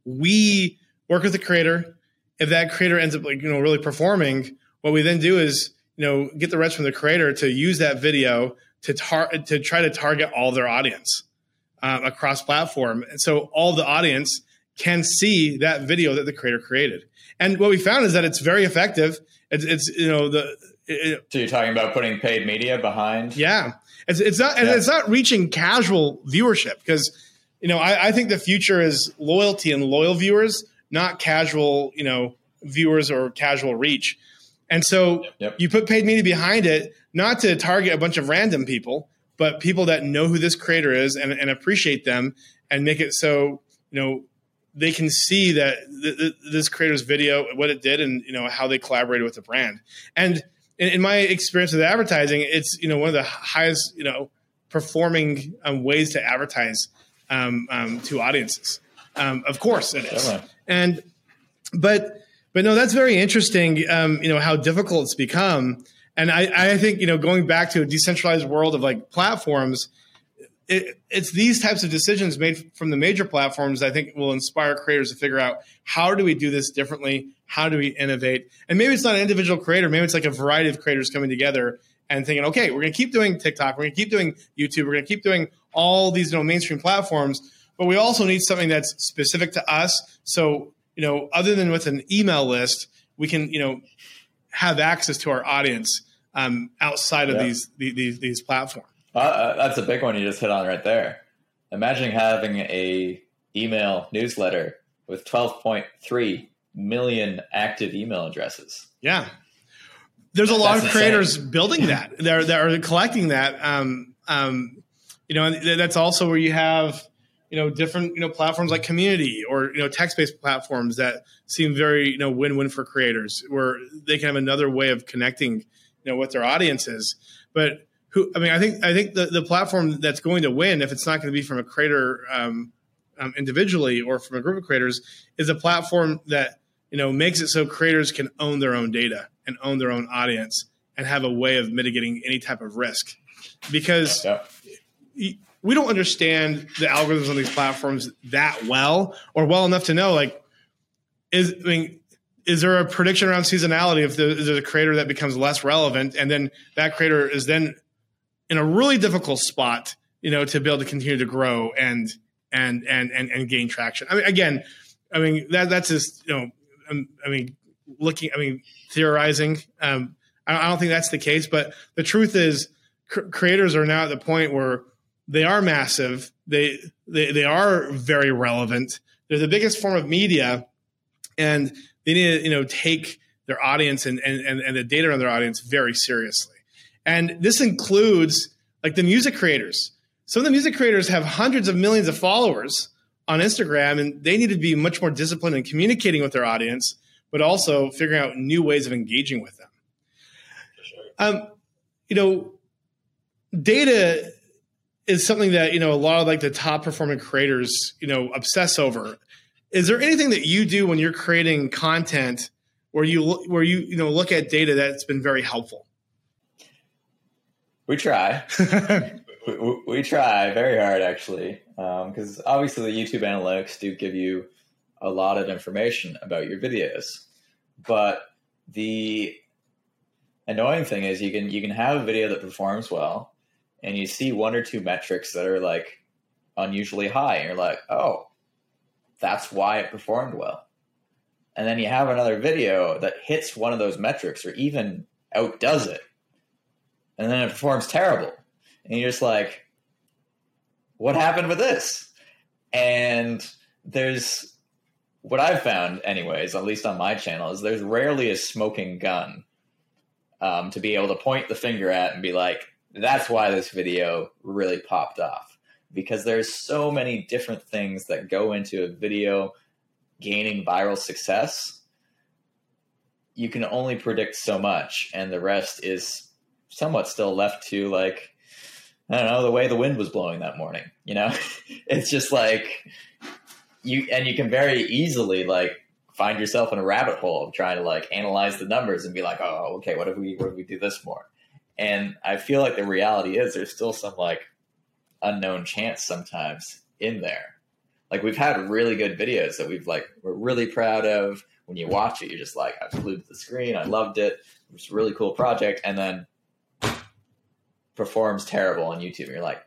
we work with the creator. If that creator ends up like you know really performing, what we then do is you know get the rest from the creator to use that video to tar- to try to target all their audience um, across platform, and so all the audience can see that video that the creator created. And what we found is that it's very effective. It's, it's you know the it, so you're talking about putting paid media behind? Yeah, it's it's not yeah. it's not reaching casual viewership because you know I, I think the future is loyalty and loyal viewers, not casual you know viewers or casual reach. And so yep. you put paid media behind it, not to target a bunch of random people, but people that know who this creator is and, and appreciate them, and make it so you know they can see that th- th- this creator's video, what it did, and you know how they collaborated with the brand. And in, in, my experience with advertising, it's you know one of the highest you know performing um, ways to advertise um, um, to audiences. Um, of course, it is. And but but no, that's very interesting. Um, you know how difficult it's become. And I, I think you know going back to a decentralized world of like platforms it, it's these types of decisions made from the major platforms I think will inspire creators to figure out how do we do this differently? How do we innovate? And maybe it's not an individual creator, maybe it's like a variety of creators coming together and thinking, okay, we're going to keep doing TikTok, we're going to keep doing YouTube, we're going to keep doing all these you know mainstream platforms, but we also need something that's specific to us. So you know, other than with an email list, we can you know have access to our audience um, outside of yeah. these, these these platforms. Uh, uh, that's a big one you just hit on right there. Imagine having a email newsletter with 12.3 million active email addresses. Yeah. There's a lot that's of creators insane. building that. They're, they're collecting that. Um, um, you know, that's also where you have, you know, different, you know, platforms like community or, you know, text-based platforms that seem very, you know, win-win for creators where they can have another way of connecting, you know, with their audiences. But who I mean, I think I think the, the platform that's going to win, if it's not going to be from a creator um, um, individually or from a group of creators, is a platform that you know makes it so creators can own their own data and own their own audience and have a way of mitigating any type of risk, because yeah. we don't understand the algorithms on these platforms that well or well enough to know like is I mean is there a prediction around seasonality if there's a creator that becomes less relevant and then that creator is then in a really difficult spot, you know, to be able to continue to grow and and and and, and gain traction. I mean, again, I mean that that's just you know, I mean, looking, I mean, theorizing. Um, I, don't think that's the case, but the truth is, cr- creators are now at the point where they are massive. They they they are very relevant. They're the biggest form of media, and they need to you know take their audience and and and the data on their audience very seriously. And this includes like the music creators. Some of the music creators have hundreds of millions of followers on Instagram, and they need to be much more disciplined in communicating with their audience, but also figuring out new ways of engaging with them. Um, you know, data is something that you know a lot of like the top performing creators you know obsess over. Is there anything that you do when you're creating content where you where you you know look at data that's been very helpful? We try. we, we, try very hard, actually, because um, obviously the YouTube analytics do give you a lot of information about your videos. But the annoying thing is you can you can have a video that performs well, and you see one or two metrics that are like unusually high, and you're like, oh, that's why it performed well. And then you have another video that hits one of those metrics or even outdoes it and then it performs terrible. And you're just like, what happened with this? And there's what I've found, anyways, at least on my channel, is there's rarely a smoking gun um, to be able to point the finger at and be like, that's why this video really popped off. because there's so many different things that go into a video gaining viral success. You can only predict so much, and the rest is somewhat still left to like I don't know the way the wind was blowing that morning. You know, it's just like you and you can very easily like find yourself in a rabbit hole of trying to like analyze the numbers and be like, oh, okay, what if we what if we do this more? And I feel like the reality is there's still some like unknown chance sometimes in there. Like we've had really good videos that we've like we're really proud of. When you watch it, you're just like, I flew to the screen, I loved it. It was a really cool project, and then performs terrible on YouTube. And you're like,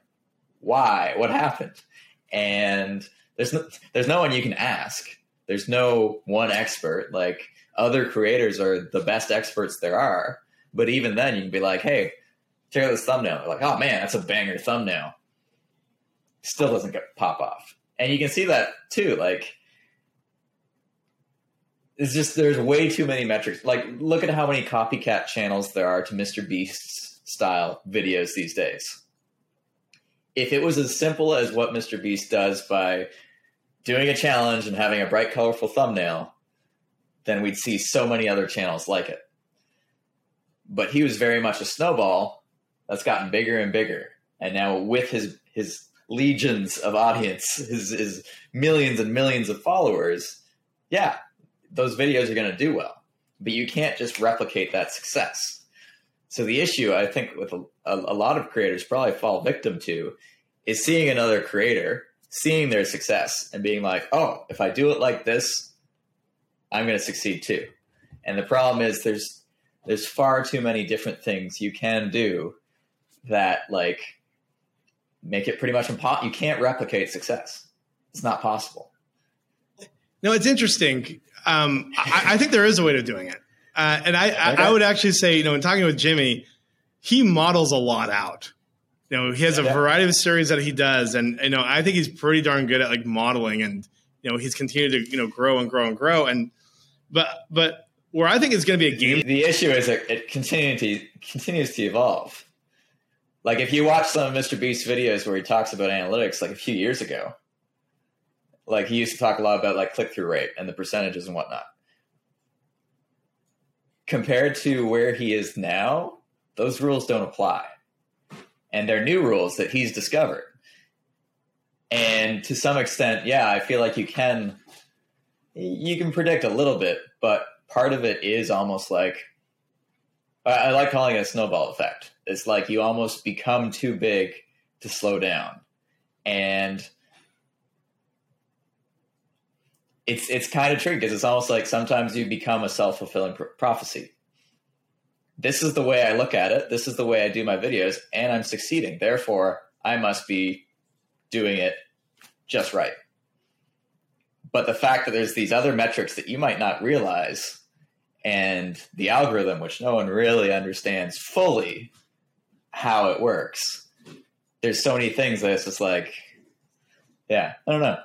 why? What happened? And there's no there's no one you can ask. There's no one expert. Like other creators are the best experts there are. But even then, you can be like, hey, check out this thumbnail. They're like, oh man, that's a banger thumbnail. Still doesn't get pop off. And you can see that too. Like, it's just there's way too many metrics. Like, look at how many copycat channels there are to Mr. Beast's style videos these days. If it was as simple as what Mr. Beast does by doing a challenge and having a bright, colorful thumbnail, then we'd see so many other channels like it. But he was very much a snowball that's gotten bigger and bigger. And now with his his legions of audience, his, his millions and millions of followers, yeah, those videos are going to do well. But you can't just replicate that success. So the issue I think with a, a, lot of creators probably fall victim to is seeing another creator, seeing their success and being like, "Oh, if I do it like this, I'm going to succeed too." And the problem is there's there's far too many different things you can do that like make it pretty much impossible. You can't replicate success. It's not possible. No, it's interesting. Um, I, I, think there is a way to doing it. Uh, and I, I, I, would actually say, you know, in talking with Jimmy, he models a lot out. You know, he has a variety of series that he does, and you know, I think he's pretty darn good at like modeling, and you know, he's continued to you know grow and grow and grow. And but but where I think it's going to be a game. The, the issue is that it continues to continues to evolve. Like if you watch some of Mr. Beast's videos where he talks about analytics, like a few years ago, like he used to talk a lot about like click through rate and the percentages and whatnot compared to where he is now, those rules don't apply. And they're new rules that he's discovered. And to some extent, yeah, I feel like you can you can predict a little bit, but part of it is almost like I like calling it a snowball effect. It's like you almost become too big to slow down. And it's it's kind of tricky because it's almost like sometimes you become a self fulfilling pr- prophecy. This is the way I look at it. This is the way I do my videos, and I'm succeeding. Therefore, I must be doing it just right. But the fact that there's these other metrics that you might not realize, and the algorithm, which no one really understands fully how it works, there's so many things that it's just like yeah, I don't know.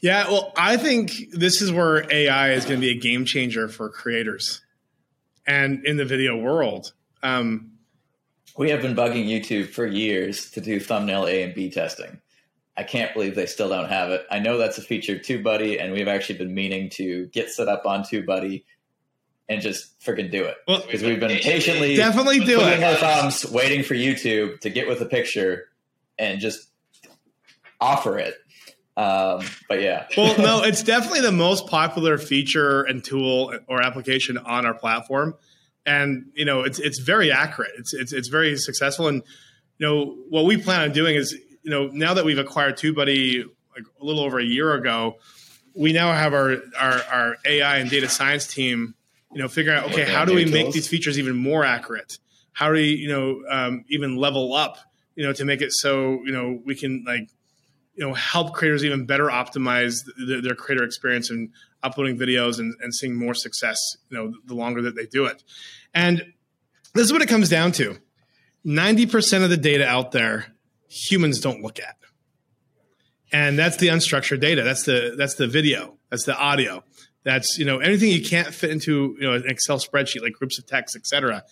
Yeah, well, I think this is where AI is going to be a game changer for creators and in the video world. Um, we have been bugging YouTube for years to do thumbnail A and B testing. I can't believe they still don't have it. I know that's a feature of TubeBuddy, and we've actually been meaning to get set up on TubeBuddy and just freaking do it because well, we've been patiently definitely do it. our thumbs, waiting for YouTube to get with the picture and just offer it. Um, but yeah. well, no, it's definitely the most popular feature and tool or application on our platform, and you know it's it's very accurate. It's it's it's very successful, and you know what we plan on doing is you know now that we've acquired TubeBuddy like a little over a year ago, we now have our our, our AI and data science team. You know, figuring out okay, how do we make these features even more accurate? How do we you know um, even level up? You know, to make it so you know we can like you know help creators even better optimize the, their creator experience and uploading videos and, and seeing more success you know the longer that they do it. And this is what it comes down to. 90% of the data out there humans don't look at. And that's the unstructured data. That's the that's the video. That's the audio. That's you know anything you can't fit into you know an excel spreadsheet like groups of text etc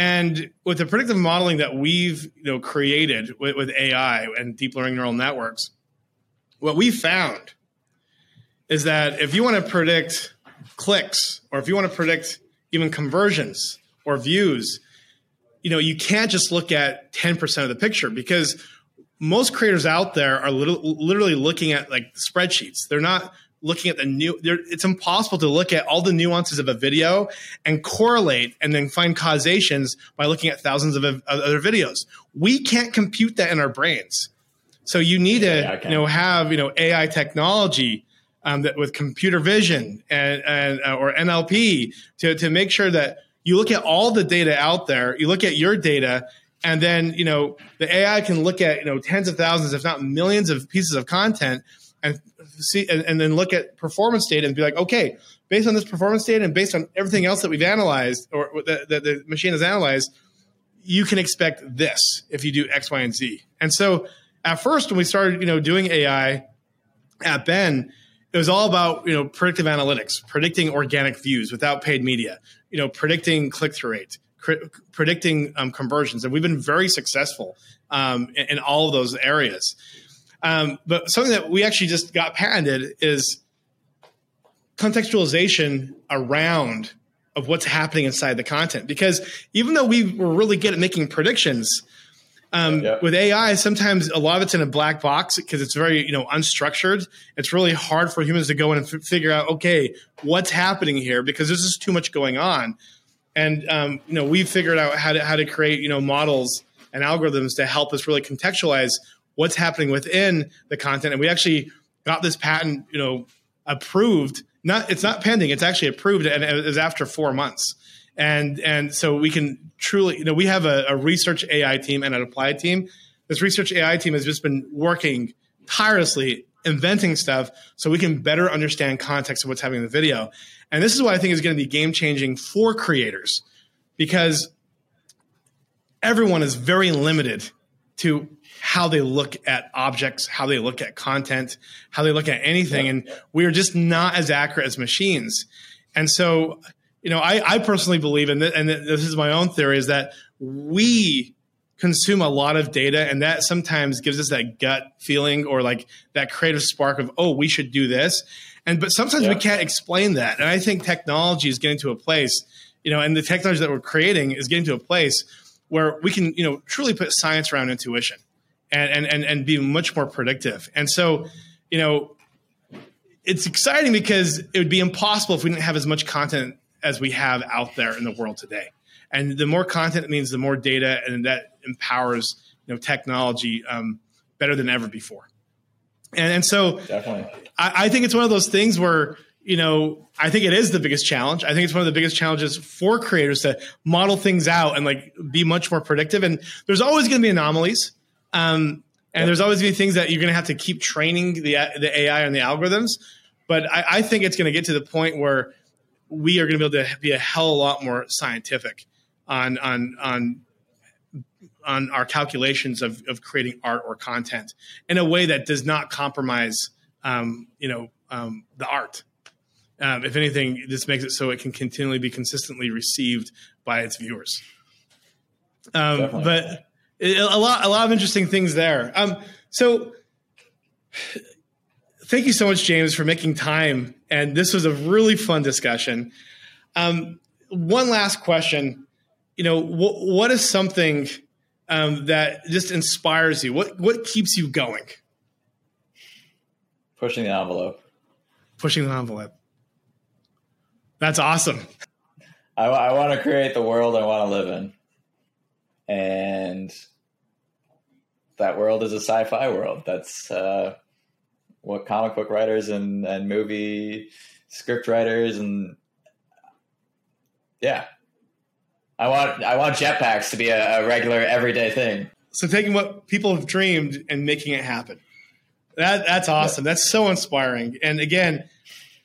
And with the predictive modeling that we've you know created with, with AI and deep learning neural networks, what we found is that if you want to predict clicks or if you want to predict even conversions or views, you know, you can't just look at 10% of the picture because most creators out there are literally looking at like spreadsheets. They're not looking at the new it's impossible to look at all the nuances of a video and correlate and then find causations by looking at thousands of, of other videos. We can't compute that in our brains. So you need to yeah, you know have you know ai technology um, that with computer vision and, and uh, or nlp to, to make sure that you look at all the data out there you look at your data and then you know the ai can look at you know tens of thousands if not millions of pieces of content and see and, and, then look at performance data and be like, okay, based on this performance data and based on everything else that we've analyzed or that, that the machine has analyzed, you can expect this if you do X, Y, and Z. And so at first when we started, you know, doing AI at Ben, it was all about you know predictive analytics, predicting organic views without paid media, you know, predicting click through rate, predicting um, conversions, and we've been very successful um, in, in all of those areas. Um, but something that we actually just got patented is contextualization around of what's happening inside the content. Because even though we were really good at making predictions, um, yep. with AI, sometimes a lot of it's in a black box because it's very you know unstructured. It's really hard for humans to go in and f- figure out okay what's happening here because there's just too much going on. And um, you know we've figured out how to how to create you know models and algorithms to help us really contextualize what's happening within the content. And we actually got this patent, you know, approved. Not it's not pending; it's actually approved, and it was after four months. And and so we can truly, you know, we have a, a research AI team and an applied team. This research AI team has just been working tirelessly inventing stuff so we can better understand context of what's happening in the video. And this is what I think is going to be game changing for creators because everyone is very limited to how they look at objects, how they look at content, how they look at anything. Yeah. And we are just not as accurate as machines. And so, you know, I, I personally believe, and, th- and this is my own theory, is that we consume a lot of data and that sometimes gives us that gut feeling or like that creative spark of, oh, we should do this. And, but sometimes yeah. we can't explain that. And I think technology is getting to a place, you know, and the technology that we're creating is getting to a place where we can, you know, truly put science around intuition and, and, and, and be much more predictive. And so, you know, it's exciting because it would be impossible if we didn't have as much content as we have out there in the world today. And the more content means the more data, and that empowers you know technology um, better than ever before. And, and so, definitely, I, I think it's one of those things where you know, I think it is the biggest challenge. I think it's one of the biggest challenges for creators to model things out and like be much more predictive. And there's always going to be anomalies. Um, and there's always going to be things that you're going to have to keep training the the AI and the algorithms. But I, I think it's going to get to the point where we are going to be able to be a hell of a lot more scientific on on on on our calculations of, of creating art or content in a way that does not compromise, um, you know, um, the art. Um, if anything, this makes it so it can continually be consistently received by its viewers. Um, but a lot, a lot of interesting things there. Um, so thank you so much, James, for making time. And this was a really fun discussion. Um, one last question. You know, wh- what is something um, that just inspires you? What what keeps you going? Pushing the envelope. Pushing the envelope. That's awesome. I, I want to create the world I want to live in, and that world is a sci-fi world. That's uh, what comic book writers and and movie script writers and yeah, I want I want jetpacks to be a, a regular everyday thing. So taking what people have dreamed and making it happen. That that's awesome. That's so inspiring. And again,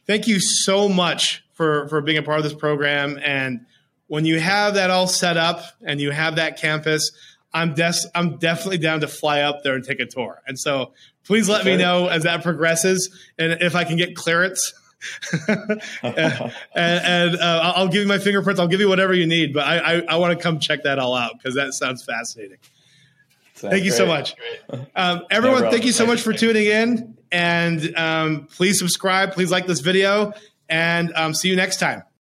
thank you so much for for being a part of this program. And when you have that all set up and you have that campus, I'm des- I'm definitely down to fly up there and take a tour. And so please let sure. me know as that progresses and if I can get clearance and, and uh, I'll give you my fingerprints. I'll give you whatever you need, but I, I, I want to come check that all out because that sounds fascinating. Sounds thank you so much. Um, everyone, problem. thank you so much for tuning in. And um, please subscribe. Please like this video. And um, see you next time.